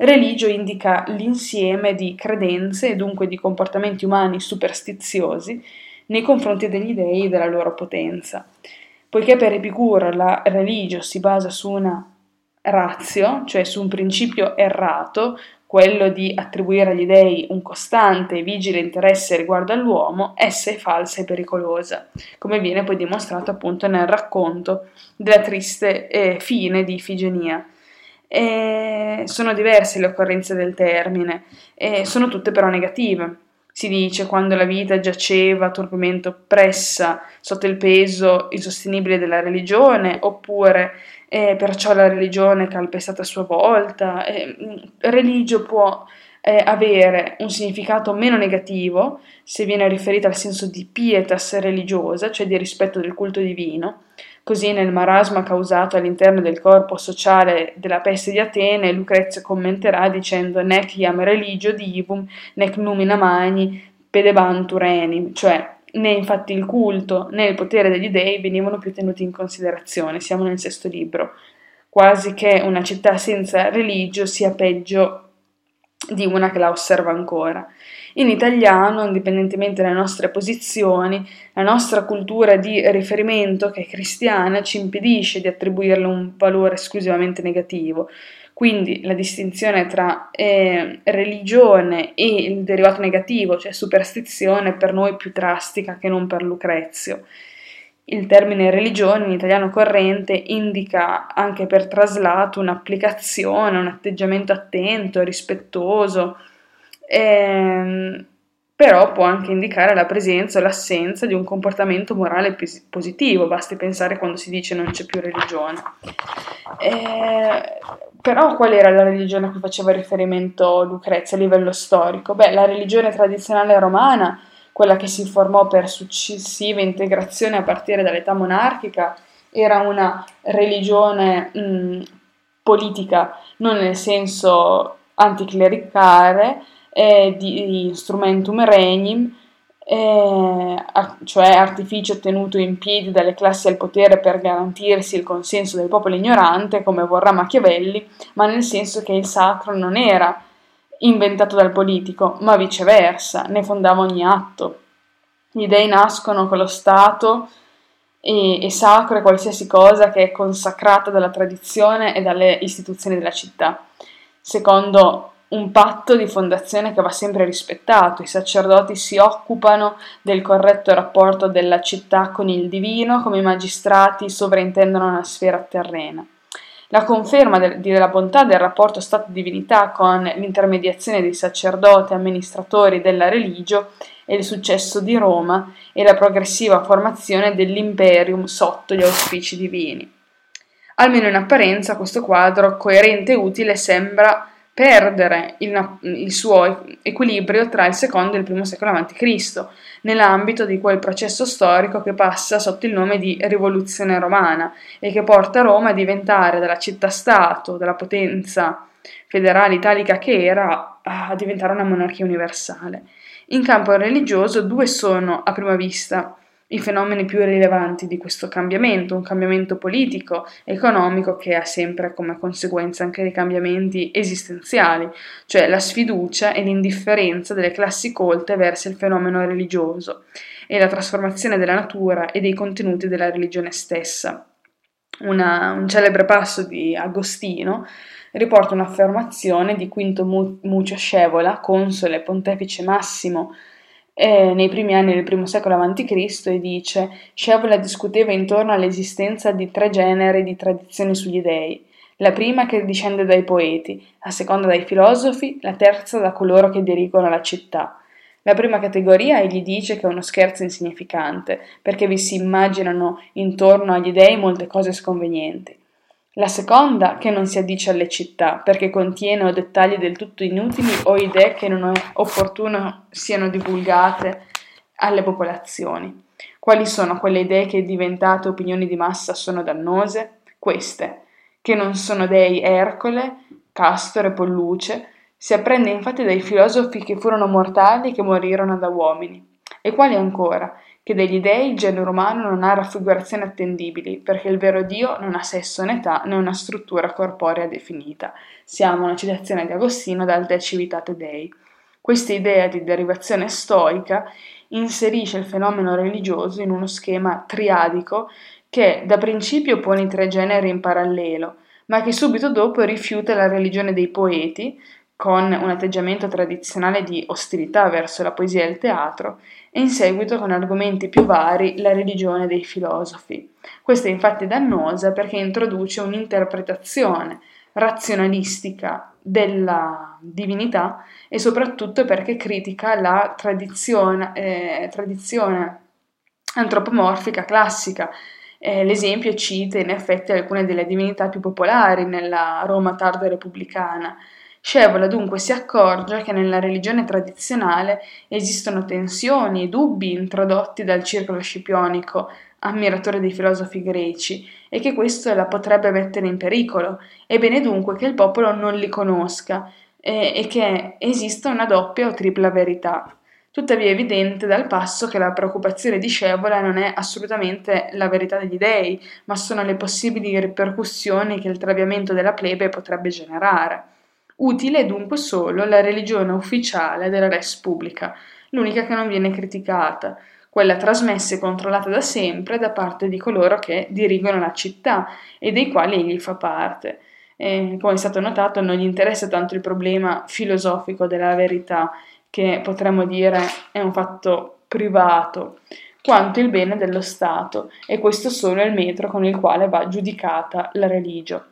Religio indica l'insieme di credenze e dunque di comportamenti umani superstiziosi nei confronti degli dei e della loro potenza. Poiché per Epicuro la religio si basa su una razio, cioè su un principio errato, quello di attribuire agli dei un costante e vigile interesse riguardo all'uomo, essa è falsa e pericolosa, come viene poi dimostrato appunto nel racconto della triste eh, fine di Ifigenia. E sono diverse le occorrenze del termine, e sono tutte però negative. Si dice quando la vita giaceva torpimento oppressa sotto il peso insostenibile della religione, oppure eh, perciò la religione calpestata a sua volta. Eh, religio può eh, avere un significato meno negativo se viene riferita al senso di pietas religiosa, cioè di rispetto del culto divino, Così nel marasma causato all'interno del corpo sociale della peste di Atene, Lucrezio commenterà dicendo nec iam religio divum, nec numina magni pedebantur enim, cioè né infatti il culto né il potere degli dei venivano più tenuti in considerazione. Siamo nel sesto libro. Quasi che una città senza religio sia peggio di una che la osserva ancora. In italiano, indipendentemente dalle nostre posizioni, la nostra cultura di riferimento, che è cristiana, ci impedisce di attribuirle un valore esclusivamente negativo. Quindi la distinzione tra eh, religione e il derivato negativo, cioè superstizione, è per noi più drastica che non per Lucrezio. Il termine religione in italiano corrente indica anche per traslato un'applicazione, un atteggiamento attento, rispettoso, ehm, però può anche indicare la presenza o l'assenza di un comportamento morale pos- positivo, basti pensare quando si dice non c'è più religione. Eh, però qual era la religione a cui faceva riferimento Lucrezia a livello storico? Beh, la religione tradizionale romana quella che si formò per successive integrazioni a partire dall'età monarchica, era una religione mh, politica, non nel senso anticlericale, eh, di instrumentum regnum, eh, cioè artificio tenuto in piedi dalle classi al potere per garantirsi il consenso del popolo ignorante, come vorrà Machiavelli, ma nel senso che il sacro non era inventato dal politico, ma viceversa, ne fondava ogni atto. Gli dei nascono con lo Stato e, e sacro è qualsiasi cosa che è consacrata dalla tradizione e dalle istituzioni della città, secondo un patto di fondazione che va sempre rispettato. I sacerdoti si occupano del corretto rapporto della città con il divino, come i magistrati sovrintendono la sfera terrena. La conferma de- della bontà del rapporto Stato-divinità con l'intermediazione dei sacerdoti amministratori della religio e il successo di Roma e la progressiva formazione dell'imperium sotto gli auspici divini. Almeno in apparenza questo quadro coerente e utile sembra perdere il, il, suo equilibrio tra il secondo e il primo secolo a.C., nell'ambito di quel processo storico che passa sotto il nome di rivoluzione romana e che porta Roma a diventare dalla città-stato, dalla potenza federale italica che era, a diventare una monarchia universale. In campo religioso due sono, a prima vista, i fenomeni più rilevanti di questo cambiamento, un cambiamento politico, economico che ha sempre come conseguenza anche dei cambiamenti esistenziali, cioè la sfiducia e l'indifferenza delle classi colte verso il fenomeno religioso e la trasformazione della natura e dei contenuti della religione stessa. Una, un celebre passo di Agostino riporta un'affermazione di Quinto Mucio Scevola, console pontefice massimo eh, nei primi anni del I secolo a.C. e dice Scevola discuteva intorno all'esistenza di tre generi di tradizioni sugli dei. La prima che discende dai poeti, la seconda dai filosofi, la terza da coloro che dirigono la città. La prima categoria egli dice che è uno scherzo insignificante, perché vi si immaginano intorno agli dei molte cose sconvenienti. La seconda, che non si addice alle città, perché contiene o dettagli del tutto inutili o idee che non è opportuno siano divulgate alle popolazioni. Quali sono quelle idee che diventate opinioni di massa sono dannose? Queste, che non sono dei Ercole, Castore, Polluce, si apprende infatti dai filosofi che furono mortali e che morirono da uomini. E quali ancora? Che degli dei il genere umano non ha raffigurazioni attendibili, perché il vero Dio non ha sesso né età né una struttura corporea definita. Siamo una citazione di Agostino dal De Civitate Dei. Questa idea di derivazione stoica inserisce il fenomeno religioso in uno schema triadico che da principio pone i tre generi in parallelo, ma che subito dopo rifiuta la religione dei poeti, con un atteggiamento tradizionale di ostilità verso la poesia e il teatro, e in seguito con argomenti più vari la religione dei filosofi. Questa è infatti dannosa perché introduce un'interpretazione razionalistica della divinità e soprattutto perché critica la tradizione, eh, tradizione antropomorfica classica. Eh, l'esempio cita in effetti alcune delle divinità più popolari nella Roma tarda repubblicana, Scevola dunque si accorge che nella religione tradizionale esistono tensioni e dubbi introdotti dal circolo scipionico, ammiratore dei filosofi greci, e che questo la potrebbe mettere in pericolo. È bene dunque che il popolo non li conosca e, e che esista una doppia o tripla verità. Tuttavia è evidente dal passo che la preoccupazione di Scevola non è assolutamente la verità degli dei, ma sono le possibili ripercussioni che il traviamento della plebe potrebbe generare. Utile è dunque solo la religione ufficiale della res pubblica, l'unica che non viene criticata, quella trasmessa e controllata da sempre da parte di coloro che dirigono la città e dei quali egli fa parte. E, come è stato notato, non gli interessa tanto il problema filosofico della verità, che potremmo dire è un fatto privato, quanto il bene dello Stato, e questo solo è il metro con il quale va giudicata la religio.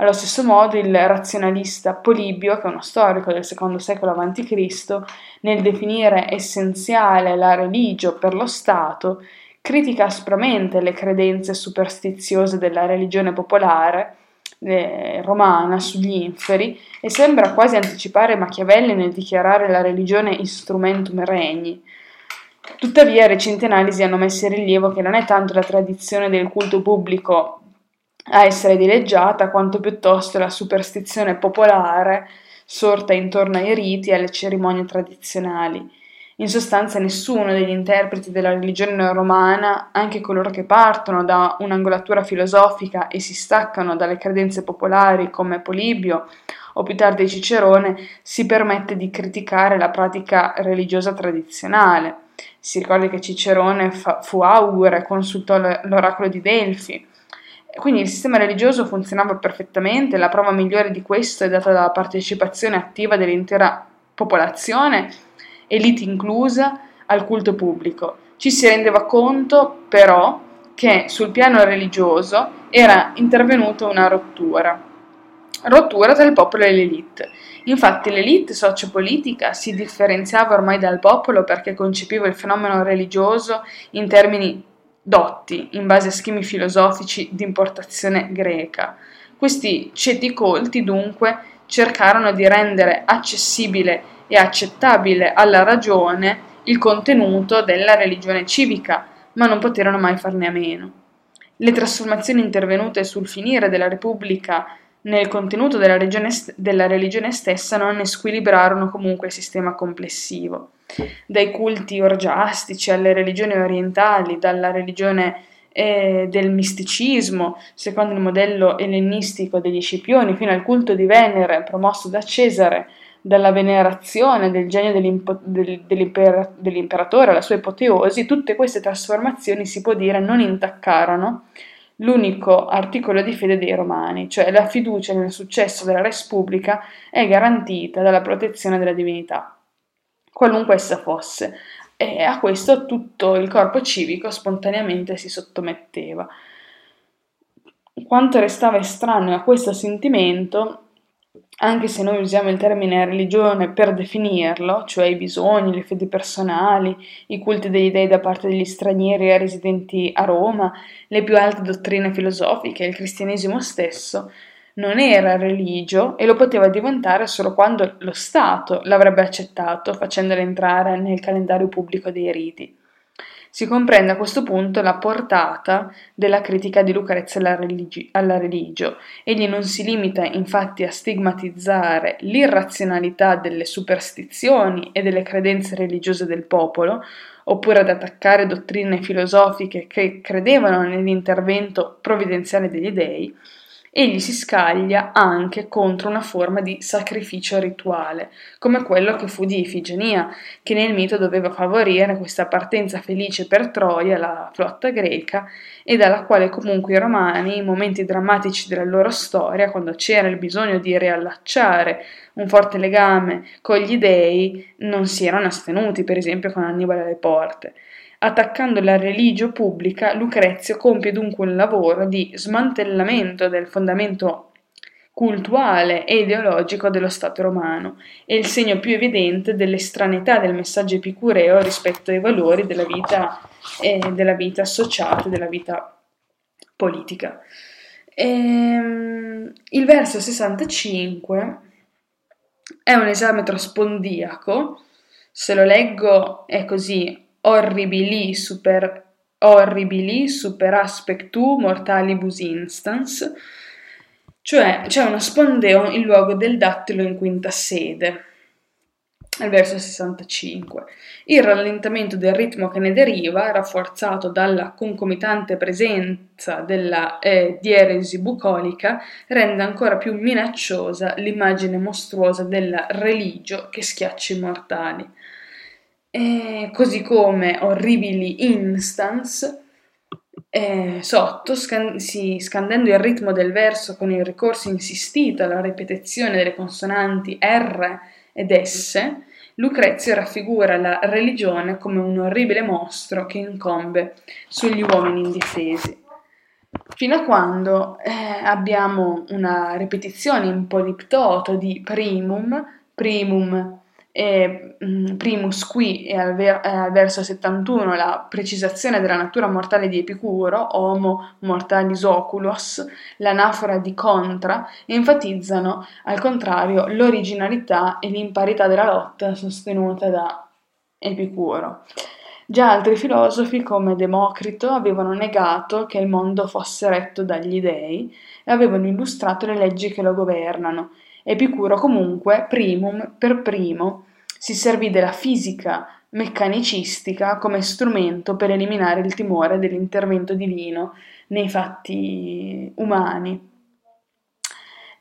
Allo stesso modo il razionalista Polibio, che è uno storico del secondo secolo a.C., nel definire essenziale la religio per lo Stato, critica aspramente le credenze superstiziose della religione popolare eh, romana sugli inferi e sembra quasi anticipare Machiavelli nel dichiarare la religione instrumentum regni. Tuttavia, recenti analisi hanno messo in rilievo che non è tanto la tradizione del culto pubblico a essere dileggiata, quanto piuttosto la superstizione popolare sorta intorno ai riti e alle cerimonie tradizionali. In sostanza nessuno degli interpreti della religione romana, anche coloro che partono da un'angolatura filosofica e si staccano dalle credenze popolari come Polibio o più tardi Cicerone, si permette di criticare la pratica religiosa tradizionale. Si ricorda che Cicerone fa, fu augure, consultò l'oracolo di Delfi. Quindi il sistema religioso funzionava perfettamente, la prova migliore di questo è data dalla partecipazione attiva dell'intera popolazione elite inclusa, al culto pubblico. Ci si rendeva conto però che sul piano religioso era intervenuta una rottura. Rottura tra il popolo e l'elite. Infatti l'elite sociopolitica si differenziava ormai dal popolo perché concepiva il fenomeno religioso in termini dotti, in base a schemi filosofici di importazione greca. Questi ceti colti dunque cercarono di rendere accessibile e accettabile alla ragione il contenuto della religione civica, ma non poterono mai farne a meno. Le trasformazioni intervenute sul finire della Repubblica nel contenuto della, st- della religione stessa non ne squilibrarono comunque il sistema complessivo. Dai culti orgiastici alle religioni orientali, dalla religione eh, del misticismo, secondo il modello ellenistico degli Scipioni, fino al culto di Venere promosso da Cesare, dalla venerazione del genio del, dell'imper- dell'imperatore alla sua apoteosi, tutte queste trasformazioni si può dire non intaccarono l'unico articolo di fede dei romani, cioè la fiducia nel successo della res pubblica è garantita dalla protezione della divinità, qualunque essa fosse, e a questo tutto il corpo civico spontaneamente si sottometteva. Quanto restava estraneo a questo sentimento anche se noi usiamo il termine religione per definirlo, cioè i bisogni, le fedi personali, i culti degli dei da parte degli stranieri residenti a Roma, le più alte dottrine filosofiche, il cristianesimo stesso, non era religio e lo poteva diventare solo quando lo Stato l'avrebbe accettato, facendolo entrare nel calendario pubblico dei riti. Si comprende a questo punto la portata della critica di Lucrezia alla, religi- alla religio. Egli non si limita infatti a stigmatizzare l'irrazionalità delle superstizioni e delle credenze religiose del popolo, oppure ad attaccare dottrine filosofiche che credevano nell'intervento provvidenziale degli dei, egli si scaglia anche contro una forma di sacrificio rituale, come quello che fu di Ifigenia, che nel mito doveva favorire questa partenza felice per Troia, la flotta greca, e dalla quale comunque i romani, in momenti drammatici della loro storia, quando c'era il bisogno di riallacciare un forte legame con gli dei, non si erano astenuti, per esempio con Annibale alle porte. Attaccando la religio pubblica, Lucrezio compie dunque un lavoro di smantellamento del fondamento cultuale e ideologico dello Stato romano è il segno più evidente dell'estranità del messaggio epicureo rispetto ai valori della vita, eh, della vita associata, della vita politica. Ehm, il verso 65 è un esame traspondiaco, se lo leggo è così, orribili super, orribili super aspectu mortalibus instans, cioè c'è uno spondeo in luogo del dattilo in quinta sede. al verso 65. Il rallentamento del ritmo che ne deriva, rafforzato dalla concomitante presenza della eh, dieresi bucolica, rende ancora più minacciosa l'immagine mostruosa della religio che schiaccia i mortali. E così come orribili instance, eh, sotto, scan- si, scandendo il ritmo del verso con il ricorso insistito alla ripetizione delle consonanti R ed S, Lucrezio raffigura la religione come un orribile mostro che incombe sugli uomini indifesi. Fino a quando eh, abbiamo una ripetizione in poliptoto di primum, primum e mm, primus qui è al, ver- è al, verso 71 la precisazione della natura mortale di Epicuro, homo mortalis oculos, l'anafora di contra, enfatizzano al contrario l'originalità e l'imparità della lotta sostenuta da Epicuro. Già altri filosofi come Democrito avevano negato che il mondo fosse retto dagli dei e avevano illustrato le leggi che lo governano. Epicuro comunque, primum per primo, si servì della fisica meccanicistica come strumento per eliminare il timore dell'intervento divino nei fatti umani.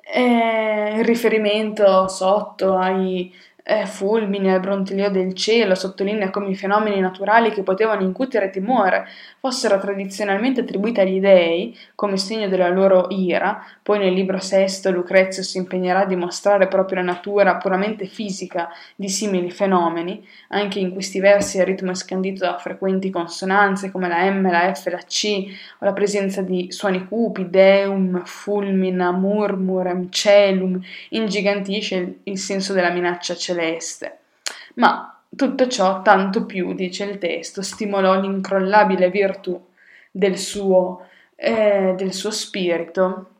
E il riferimento sotto ai eh, fulmini al brontiglio del cielo, sottolinea come i fenomeni naturali che potevano incutere timore fossero tradizionalmente attribuiti agli dei come segno della loro ira, poi nel libro sesto Lucrezio si impegnerà a dimostrare proprio la natura puramente fisica di simili fenomeni, anche in questi versi il ritmo è scandito da frequenti consonanze come la M, la F, la C, o la presenza di suoni cupi, deum, fulmina, murmurem, celum, ingigantisce il, il senso della minaccia celeste celeste. Ma tutto ciò tanto più, dice il testo, stimolò l'incrollabile virtù del suo, eh, del suo spirito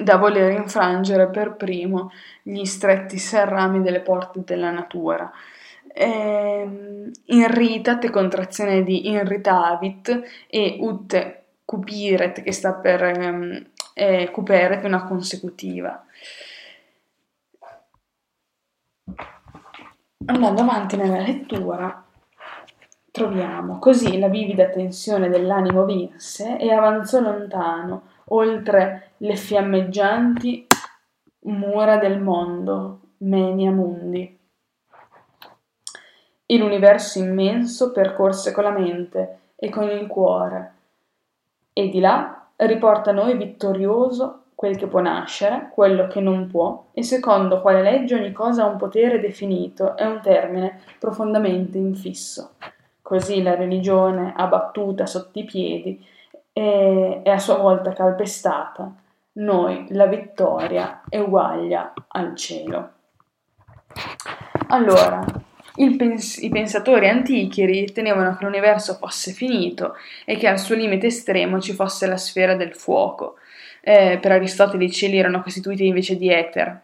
da voler infrangere per primo gli stretti serrami delle porte della natura. Eh, irritate, contrazione di irritavit, e ut cupiret, che sta per ehm, eh, cuperet, una consecutiva. Andando avanti nella lettura, troviamo così la vivida tensione dell'animo vinse e avanzò lontano, oltre le fiammeggianti mura del mondo, menia mundi. E l'universo immenso percorse con la mente e con il cuore, e di là riporta noi vittorioso quel che può nascere, quello che non può, e secondo quale legge ogni cosa ha un potere definito e un termine profondamente infisso. Così la religione, abbattuta sotto i piedi, è, è a sua volta calpestata. Noi la vittoria eguaglia al cielo. Allora, pens- i pensatori antichi ritenevano che l'universo fosse finito e che al suo limite estremo ci fosse la sfera del fuoco eh, per Aristotele i cieli erano costituiti invece di eter,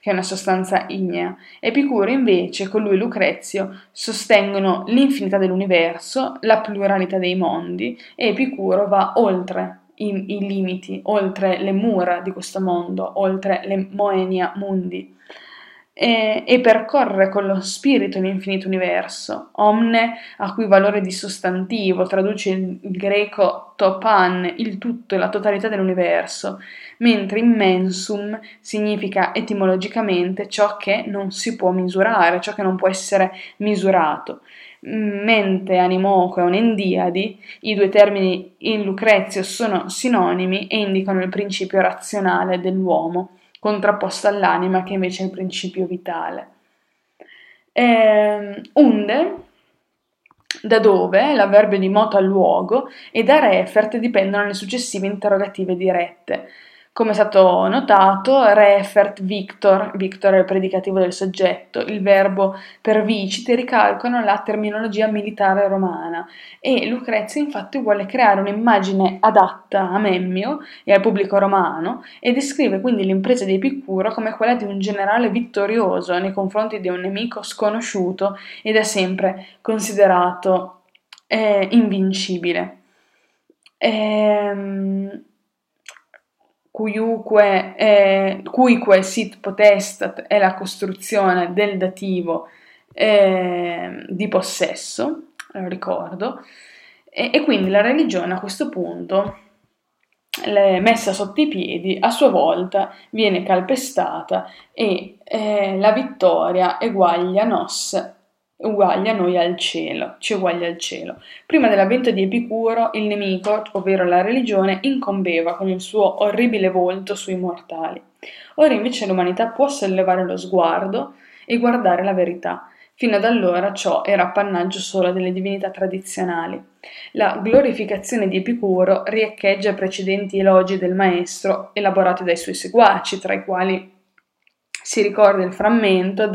che è una sostanza ignea. Epicuro invece, con lui Lucrezio, sostengono l'infinità dell'universo, la pluralità dei mondi e Epicuro va oltre i, i limiti, oltre le mura di questo mondo, oltre le moenia mundi e, e percorre con lo spirito l'infinito universo. Omne, a cui valore di sostantivo, traduce il, greco topan, il tutto e la totalità dell'universo, mentre immensum significa etimologicamente ciò che non si può misurare, ciò che non può essere misurato. Mente, animoque o nendiadi, i due termini in Lucrezio sono sinonimi e indicano il principio razionale dell'uomo contrapposta all'anima che invece è il principio vitale. Eh, unde, da dove, l'avverbio di moto al luogo, e da refert dipendono le successive interrogative dirette. Come è stato notato, refert victor, victor è il predicativo del soggetto, il verbo per vicite ricalcano la terminologia militare romana e Lucrezia infatti vuole creare un'immagine adatta a Memmio e al pubblico romano e descrive quindi l'impresa di Epicuro come quella di un generale vittorioso nei confronti di un nemico sconosciuto e da sempre considerato eh, invincibile. Ehm, cuiuque, eh, cuique sit potestat è la costruzione del dativo eh, di possesso, lo ricordo, e, e quindi la religione a questo punto messa sotto i piedi, a sua volta viene calpestata e eh, la vittoria eguaglia nos uguaglia noi al cielo, ci uguaglia al cielo. Prima dell'avvento di Epicuro, il nemico, ovvero la religione, incombeva con il suo orribile volto sui mortali. Ora invece l'umanità può sollevare lo sguardo e guardare la verità. Fino ad allora ciò era appannaggio solo delle divinità tradizionali. La glorificazione di Epicuro riecheggia precedenti elogi del maestro elaborati dai suoi seguaci, tra i quali si ricorda il frammento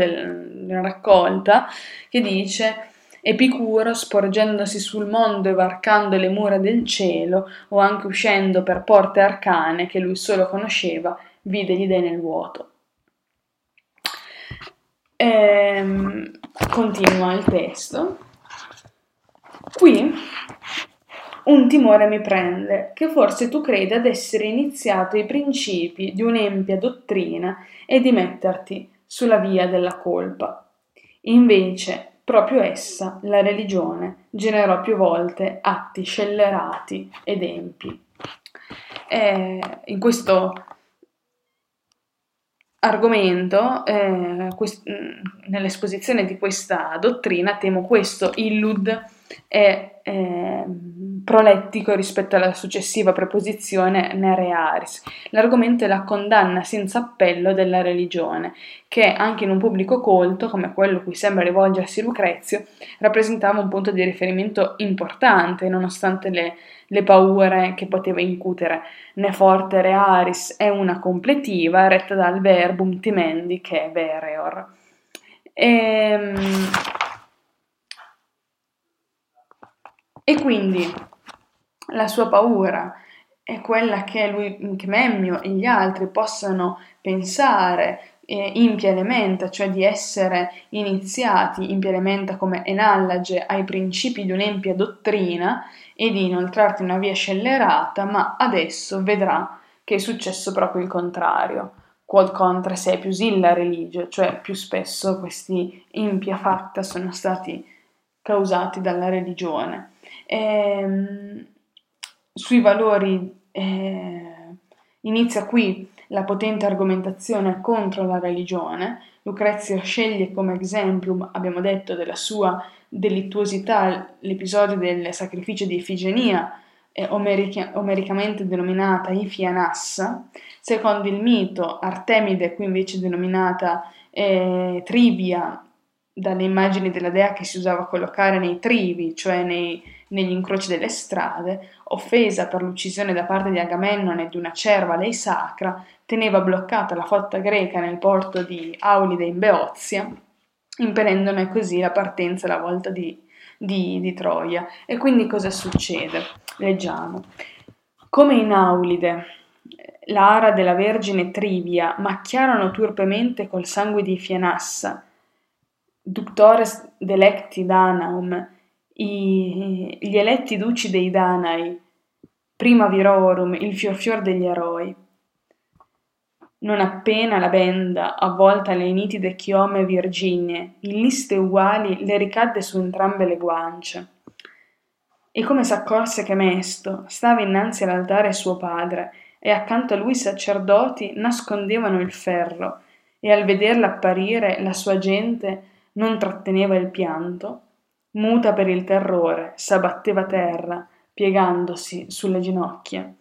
della raccolta che dice Epicuro, sporgendosi sul mondo e varcando le mura del cielo, o anche uscendo per porte arcane che lui solo conosceva, vide gli dei nel vuoto. Ehm, continua il testo. Qui un timore mi prende, che forse tu credi ad essere iniziato i principi di un'empia dottrina e di metterti sulla via della colpa. Invece, proprio essa, la religione, generò più volte atti scellerati ed empi. Eh, in questo argomento, eh, quest- nell'esposizione di questa dottrina, temo questo illud è eh, prolettico rispetto alla successiva preposizione nere aris. L'argomento è la condanna senza appello della religione, che anche in un pubblico colto, come quello cui sembra rivolgersi Lucrezio, rappresentava un punto di riferimento importante, nonostante le, le paure che poteva incutere. Ne forte rearis è una completiva retta dal verbum timendi che è vereor. Ehm, e quindi la sua paura è quella che lui, che Memmio e gli altri possano pensare eh, in Pielementa, cioè di essere iniziati in Pielementa come enallage ai principi di un'empia dottrina e di inoltrarti in una via scellerata, ma adesso vedrà che è successo proprio il contrario. Quod contra se più illa religio, cioè più spesso questi impia fatta sono stati causati dalla religione. E, ehm, sui valori eh, inizia qui la potente argomentazione contro la religione. Lucrezio sceglie come exemplum, abbiamo detto, della sua delittuosità l'episodio del sacrificio di Ifigenia, eh, omerica- omericamente denominata Ifianassa. Secondo il mito, Artemide, qui invece denominata eh, Trivia, dalle immagini della dea che si usava a collocare nei trivi, cioè nei, negli incroci delle strade, offesa per l'uccisione da parte di Agamennone di una cerva lei sacra, teneva bloccata la flotta greca nel porto di Aulide in Beozia, impedendone così la partenza alla volta di, di, di Troia. E quindi cosa succede? Leggiamo. Come in Aulide, l'ara della Vergine Trivia macchiarono turpemente col sangue di Fianassa, ductores delecti Danaum, i, gli eletti duci dei Danai, prima virorum, il fior fior degli eroi. Non appena la benda, avvolta le nitide chiome virginie, in liste uguali le ricadde su entrambe le guance. E come s'accorse che Mesto stava innanzi all'altare suo padre, e accanto a lui i sacerdoti nascondevano il ferro, e al vederla apparire la sua gente non tratteneva il pianto, muta per il terrore, s'abbatteva terra, piegandosi sulle ginocchia.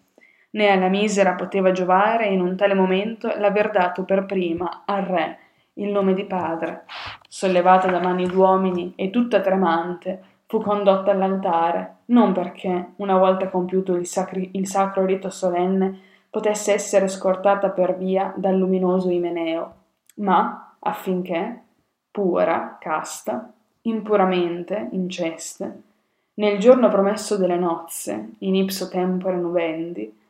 Né alla misera poteva giovare in un tale momento l'aver dato per prima al re il nome di padre. Sollevata da mani d'uomini e tutta tremante, fu condotta all'altare, non perché, una volta compiuto il, sacri- il sacro rito solenne, potesse essere scortata per via dal luminoso Imeneo, ma affinché, pura, casta, impuramente, inceste, nel giorno promesso delle nozze, in ipso tempore nubendi,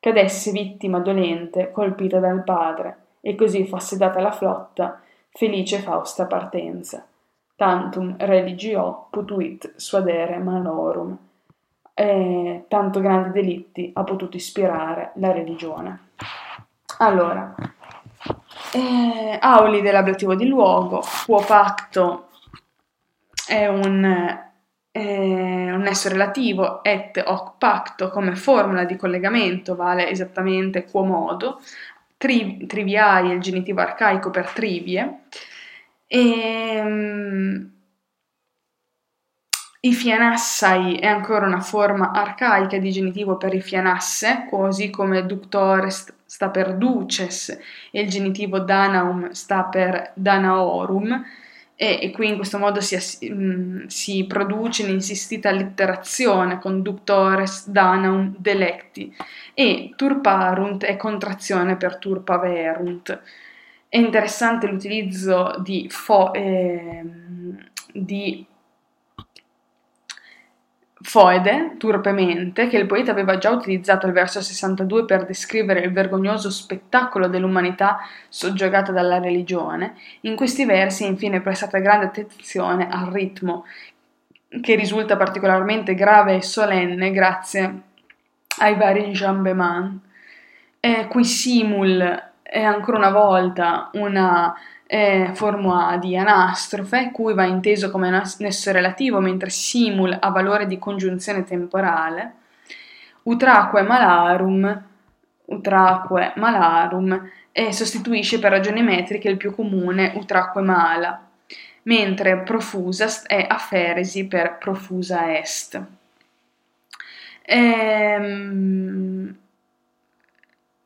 cadesse vittima dolente colpita dal padre, e così fosse data la flotta felice fausta partenza. Tantum religio putuit suadere malorum. E tanto grandi delitti ha potuto ispirare la religione. Allora, eh, auli dell'ablativo di luogo, quo pacto è un, eh, un nesso relativo, et hoc pacto come formula di collegamento vale esattamente quo modo, tri, triviai è il genitivo arcaico per trivie, e, um, i fianassai è ancora una forma arcaica di genitivo per i fianasse, così come ductores sta per duces e il genitivo danaum sta per danaorum, e, e qui in questo modo si, um, si produce l'insistita allitterazione con ductores danaum delecti e turparunt è contrazione per turpaverunt. È interessante l'utilizzo di, fo, eh, di Foede, turpemente, che il poeta aveva già utilizzato al verso 62 per descrivere il vergognoso spettacolo dell'umanità soggiogata dalla religione, in questi versi infine prestata grande attenzione al ritmo, che risulta particolarmente grave e solenne grazie ai vari jambemans. Eh, qui simul è ancora una volta una eh, forma di anastrofe, cui va inteso come nesso relativo, mentre simul ha valore di congiunzione temporale. Utraque malarum, utraque malarum, e sostituisce per ragioni metriche il più comune utraque mala, mentre profusast è afferesi per profusa est. Ehm,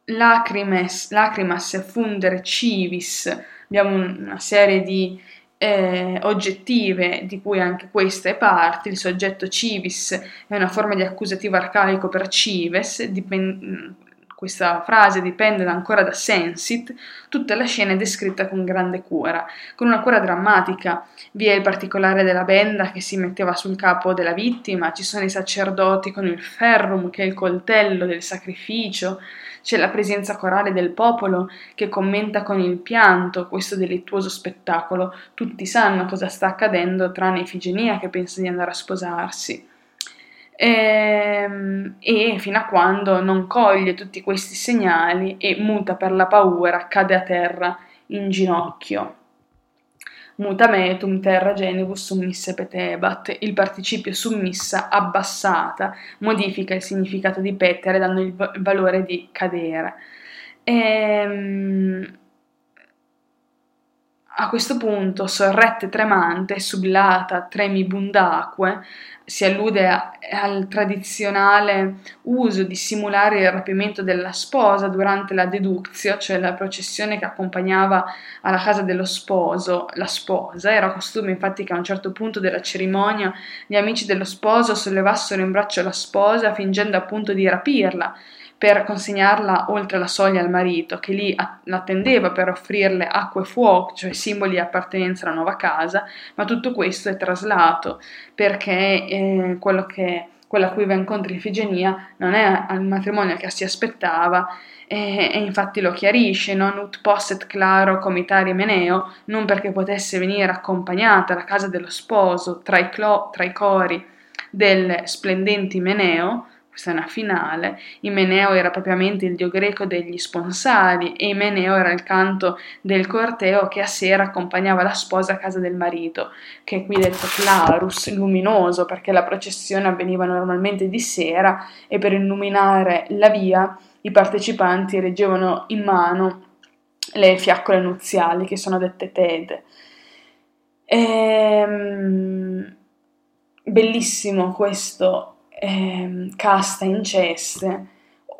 lacrimes, lacrimas fundere civis abbiamo una serie di eh, oggettive, di cui anche questa è parte, il soggetto civis è una forma di accusativo arcaico per cives, dipend- questa frase dipende ancora da sensit, tutta la scena è descritta con grande cura, con una cura drammatica. Vi è il particolare della benda che si metteva sul capo della vittima, ci sono i sacerdoti con il ferrum, che è il coltello del sacrificio, c'è la presenza corale del popolo che commenta con il pianto questo delittuoso spettacolo. Tutti sanno cosa sta accadendo, tranne Ifigenia che pensa di andare a sposarsi. E, ehm, e fino a quando non coglie tutti questi segnali e muta per la paura, cade a terra in ginocchio mutametum terra genibus summisse petebat, il participio summissa abbassata modifica il significato di petere dando il valore di cadere. Ehm, a questo punto, sorrette tremante, sublata tremibundacque, si allude a, al tradizionale uso di simulare il rapimento della sposa durante la deduzio, cioè la processione che accompagnava alla casa dello sposo la sposa. Era costume infatti che a un certo punto della cerimonia gli amici dello sposo sollevassero in braccio la sposa fingendo appunto di rapirla per consegnarla oltre la soglia al marito, che lì l'attendeva per offrirle acqua e fuoco, cioè simboli di appartenenza alla nuova casa, ma tutto questo è traslato perché eh, quello che quella a cui va incontro Ifigenia non è il matrimonio che si aspettava e, e, infatti lo chiarisce, non ut posset claro comitari Meneo, non perché potesse venire accompagnata alla casa dello sposo tra i, clo, tra i cori del splendente Meneo, questa è una finale, Imeneo era propriamente il dio greco degli sponsali e Imeneo era il canto del corteo che a sera accompagnava la sposa a casa del marito, che è qui detto clarus, luminoso, perché la processione avveniva normalmente di sera e per illuminare la via i partecipanti reggevano in mano le fiaccole nuziali che sono dette tede. Ehm, bellissimo questo eh, casta in ceste,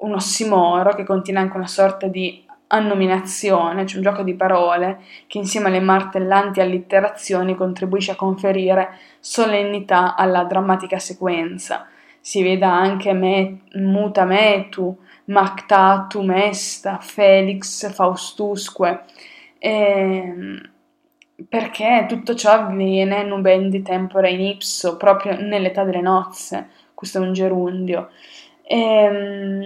un ossimoro che contiene anche una sorta di annominazione, cioè un gioco di parole che insieme alle martellanti allitterazioni contribuisce a conferire solennità alla drammatica sequenza. Si veda anche me, muta metu, mactatum est, felix faustusque, eh, perché tutto ciò avviene nubendi tempore in ipso, proprio nell'età delle nozze, questo è un gerundio. Ehm,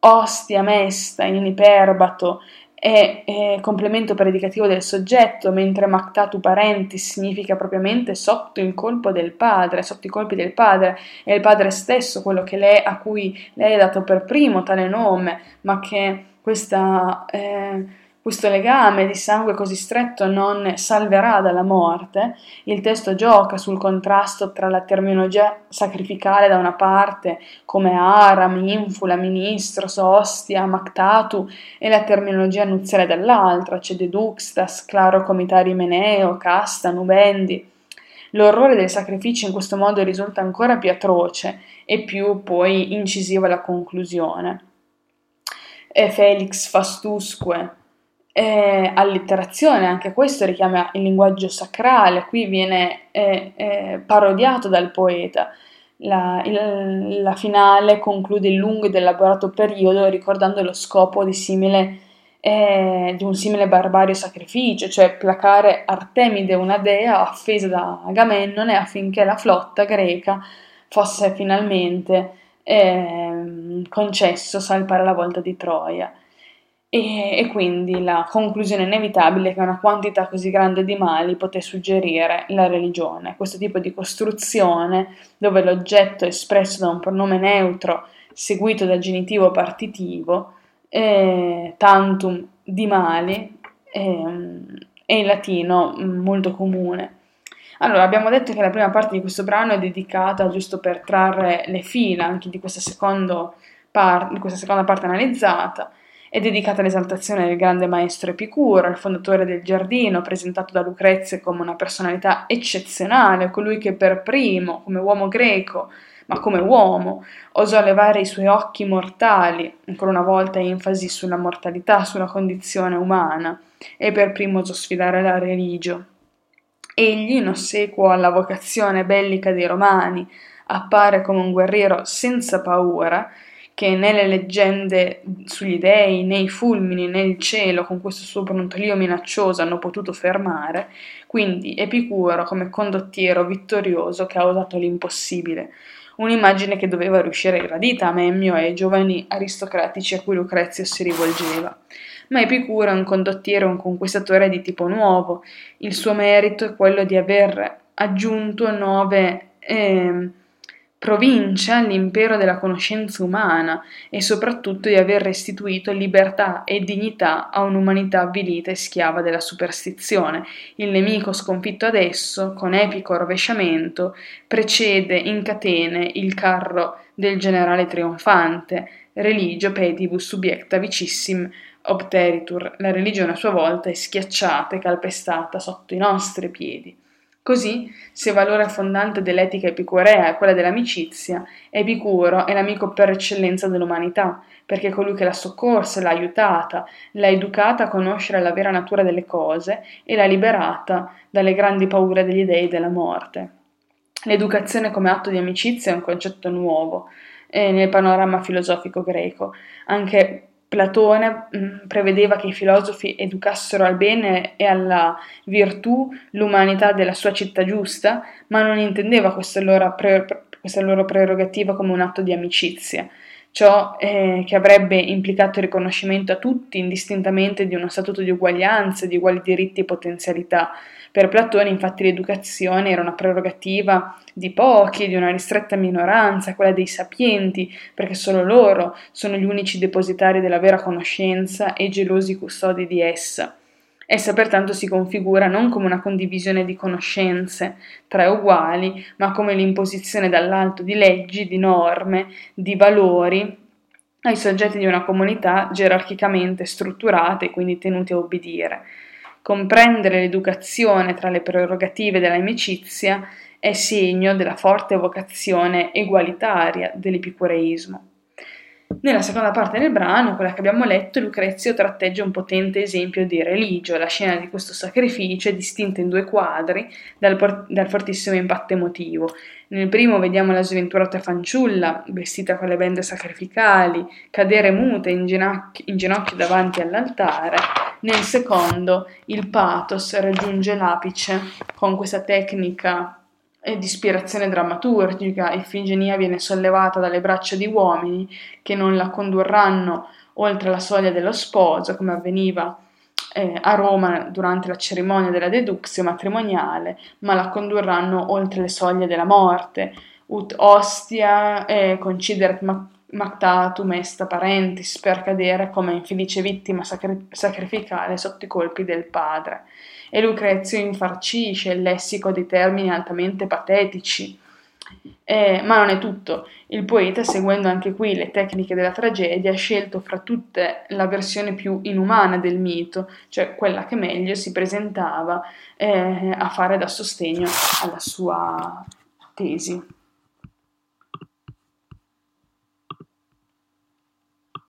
ostia mesta in iperbato è, è complemento predicativo del soggetto, mentre mactatu parentis significa propriamente sotto il colpo del padre, sotto i colpi del padre, è il padre stesso quello lei, a cui lei ha dato per primo tale nome, ma che questa... Eh, questo legame di sangue così stretto non salverà dalla morte, il testo gioca sul contrasto tra la terminologia sacrificale da una parte, come aram, infula, ministros, ostia, mactatu, e la terminologia nuziale dall'altra, c'è deduxtas, claro comitari meneo, casta, nubendi. L'orrore del sacrificio in questo modo risulta ancora più atroce e più poi incisivo alla conclusione. E Felix fastusque, eh, allitterazione, anche questo richiama il linguaggio sacrale, qui viene eh, eh, parodiato dal poeta. La, il, la, finale conclude il lungo ed elaborato periodo ricordando lo scopo di, simile, eh, di un simile barbario sacrificio, cioè placare Artemide, una dea offesa da Agamennone affinché la flotta greca fosse finalmente ehm, concesso salpare la volta di Troia. E, e, quindi la conclusione inevitabile è che una quantità così grande di mali poté suggerire la religione. Questo tipo di costruzione, dove l'oggetto è espresso da un pronome neutro seguito dal genitivo partitivo, eh, tantum di mali, eh, è in latino molto comune. Allora, abbiamo detto che la prima parte di questo brano è dedicata giusto per trarre le fila anche di questa, par- di questa seconda parte analizzata è dedicata all'esaltazione del grande maestro Epicuro, il fondatore del giardino, presentato da Lucrezia come una personalità eccezionale, colui che per primo, come uomo greco, ma come uomo, osò levare i suoi occhi mortali, ancora una volta enfasi sulla mortalità, sulla condizione umana, e per primo osò sfidare la religio. Egli, in ossequio alla vocazione bellica dei Romani, appare come un guerriero senza paura, che né le leggende sugli dei, né i fulmini, né il cielo con questo suo brontolio minaccioso hanno potuto fermare, quindi Epicuro come condottiero vittorioso che ha osato l'impossibile, un'immagine che doveva riuscire gradita a Memmio e ai giovani aristocratici a cui Lucrezio si rivolgeva. Ma Epicuro è un condottiero, un conquistatore di tipo nuovo, il suo merito è quello di aver aggiunto nove... Eh, provincia l'impero della conoscenza umana e soprattutto di aver restituito libertà e dignità a un'umanità avvilita e schiava della superstizione. Il nemico sconfitto adesso, con epico rovesciamento, precede in catene il carro del generale trionfante, religio pedibus subiecta vicissim obteritur. La religione a sua volta è schiacciata e calpestata sotto i nostri piedi. Così, se valore fondante dell'etica epicurea è quella dell'amicizia, Epicuro è l'amico per eccellenza dell'umanità, perché è colui che l'ha soccorsa, l'ha aiutata, l'ha educata a conoscere la vera natura delle cose e l'ha liberata dalle grandi paure degli dei della morte. L'educazione come atto di amicizia è un concetto nuovo eh, nel panorama filosofico greco. Anche Platone mm, prevedeva che i filosofi educassero al bene e alla virtù l'umanità della sua città giusta, ma non intendeva questa loro, pre- questa loro prerogativa come un atto di amicizia, ciò eh, che avrebbe implicato il riconoscimento a tutti indistintamente di uno statuto di uguaglianza, di uguali diritti e potenzialità, per Platone infatti l'educazione era una prerogativa di pochi, di una ristretta minoranza, quella dei sapienti, perché solo loro sono gli unici depositari della vera conoscenza e gelosi custodi di essa. Essa pertanto si configura non come una condivisione di conoscenze tra uguali, ma come l'imposizione dall'alto di leggi, di norme, di valori ai soggetti di una comunità gerarchicamente strutturate e quindi tenuti a obbedire. Comprendere l'educazione tra le prerogative dell'amicizia è segno della forte vocazione egualitaria dell'epicureismo. Nella seconda parte del brano, quella che abbiamo letto, Lucrezio tratteggia un potente esempio di religio. La scena di questo sacrificio è distinta in due quadri dal, dal fortissimo impatto emotivo. Nel primo vediamo la sventurata fanciulla, vestita con le bende sacrificali, cadere muta in ginocchio, in ginocchio davanti all'altare. Nel secondo il pathos raggiunge l'apice con questa tecnica di ispirazione drammaturgica. Ifigenia viene sollevata dalle braccia di uomini che non la condurranno oltre la soglia dello sposo, come avveniva eh, a Roma durante la cerimonia della deduxio matrimoniale, ma la condurranno oltre le soglie della morte. Ut ostia eh, concideret mactatum est parentis per cadere come infelice vittima sacri- sacrificale sotto i colpi del padre. E Lucrezio infarcisce il lessico di termini altamente patetici. Eh, ma non è tutto. Il poeta, seguendo anche qui le tecniche della tragedia, ha scelto fra tutte la versione più inumana del mito, cioè quella che meglio si presentava eh, a fare da sostegno alla sua tesi.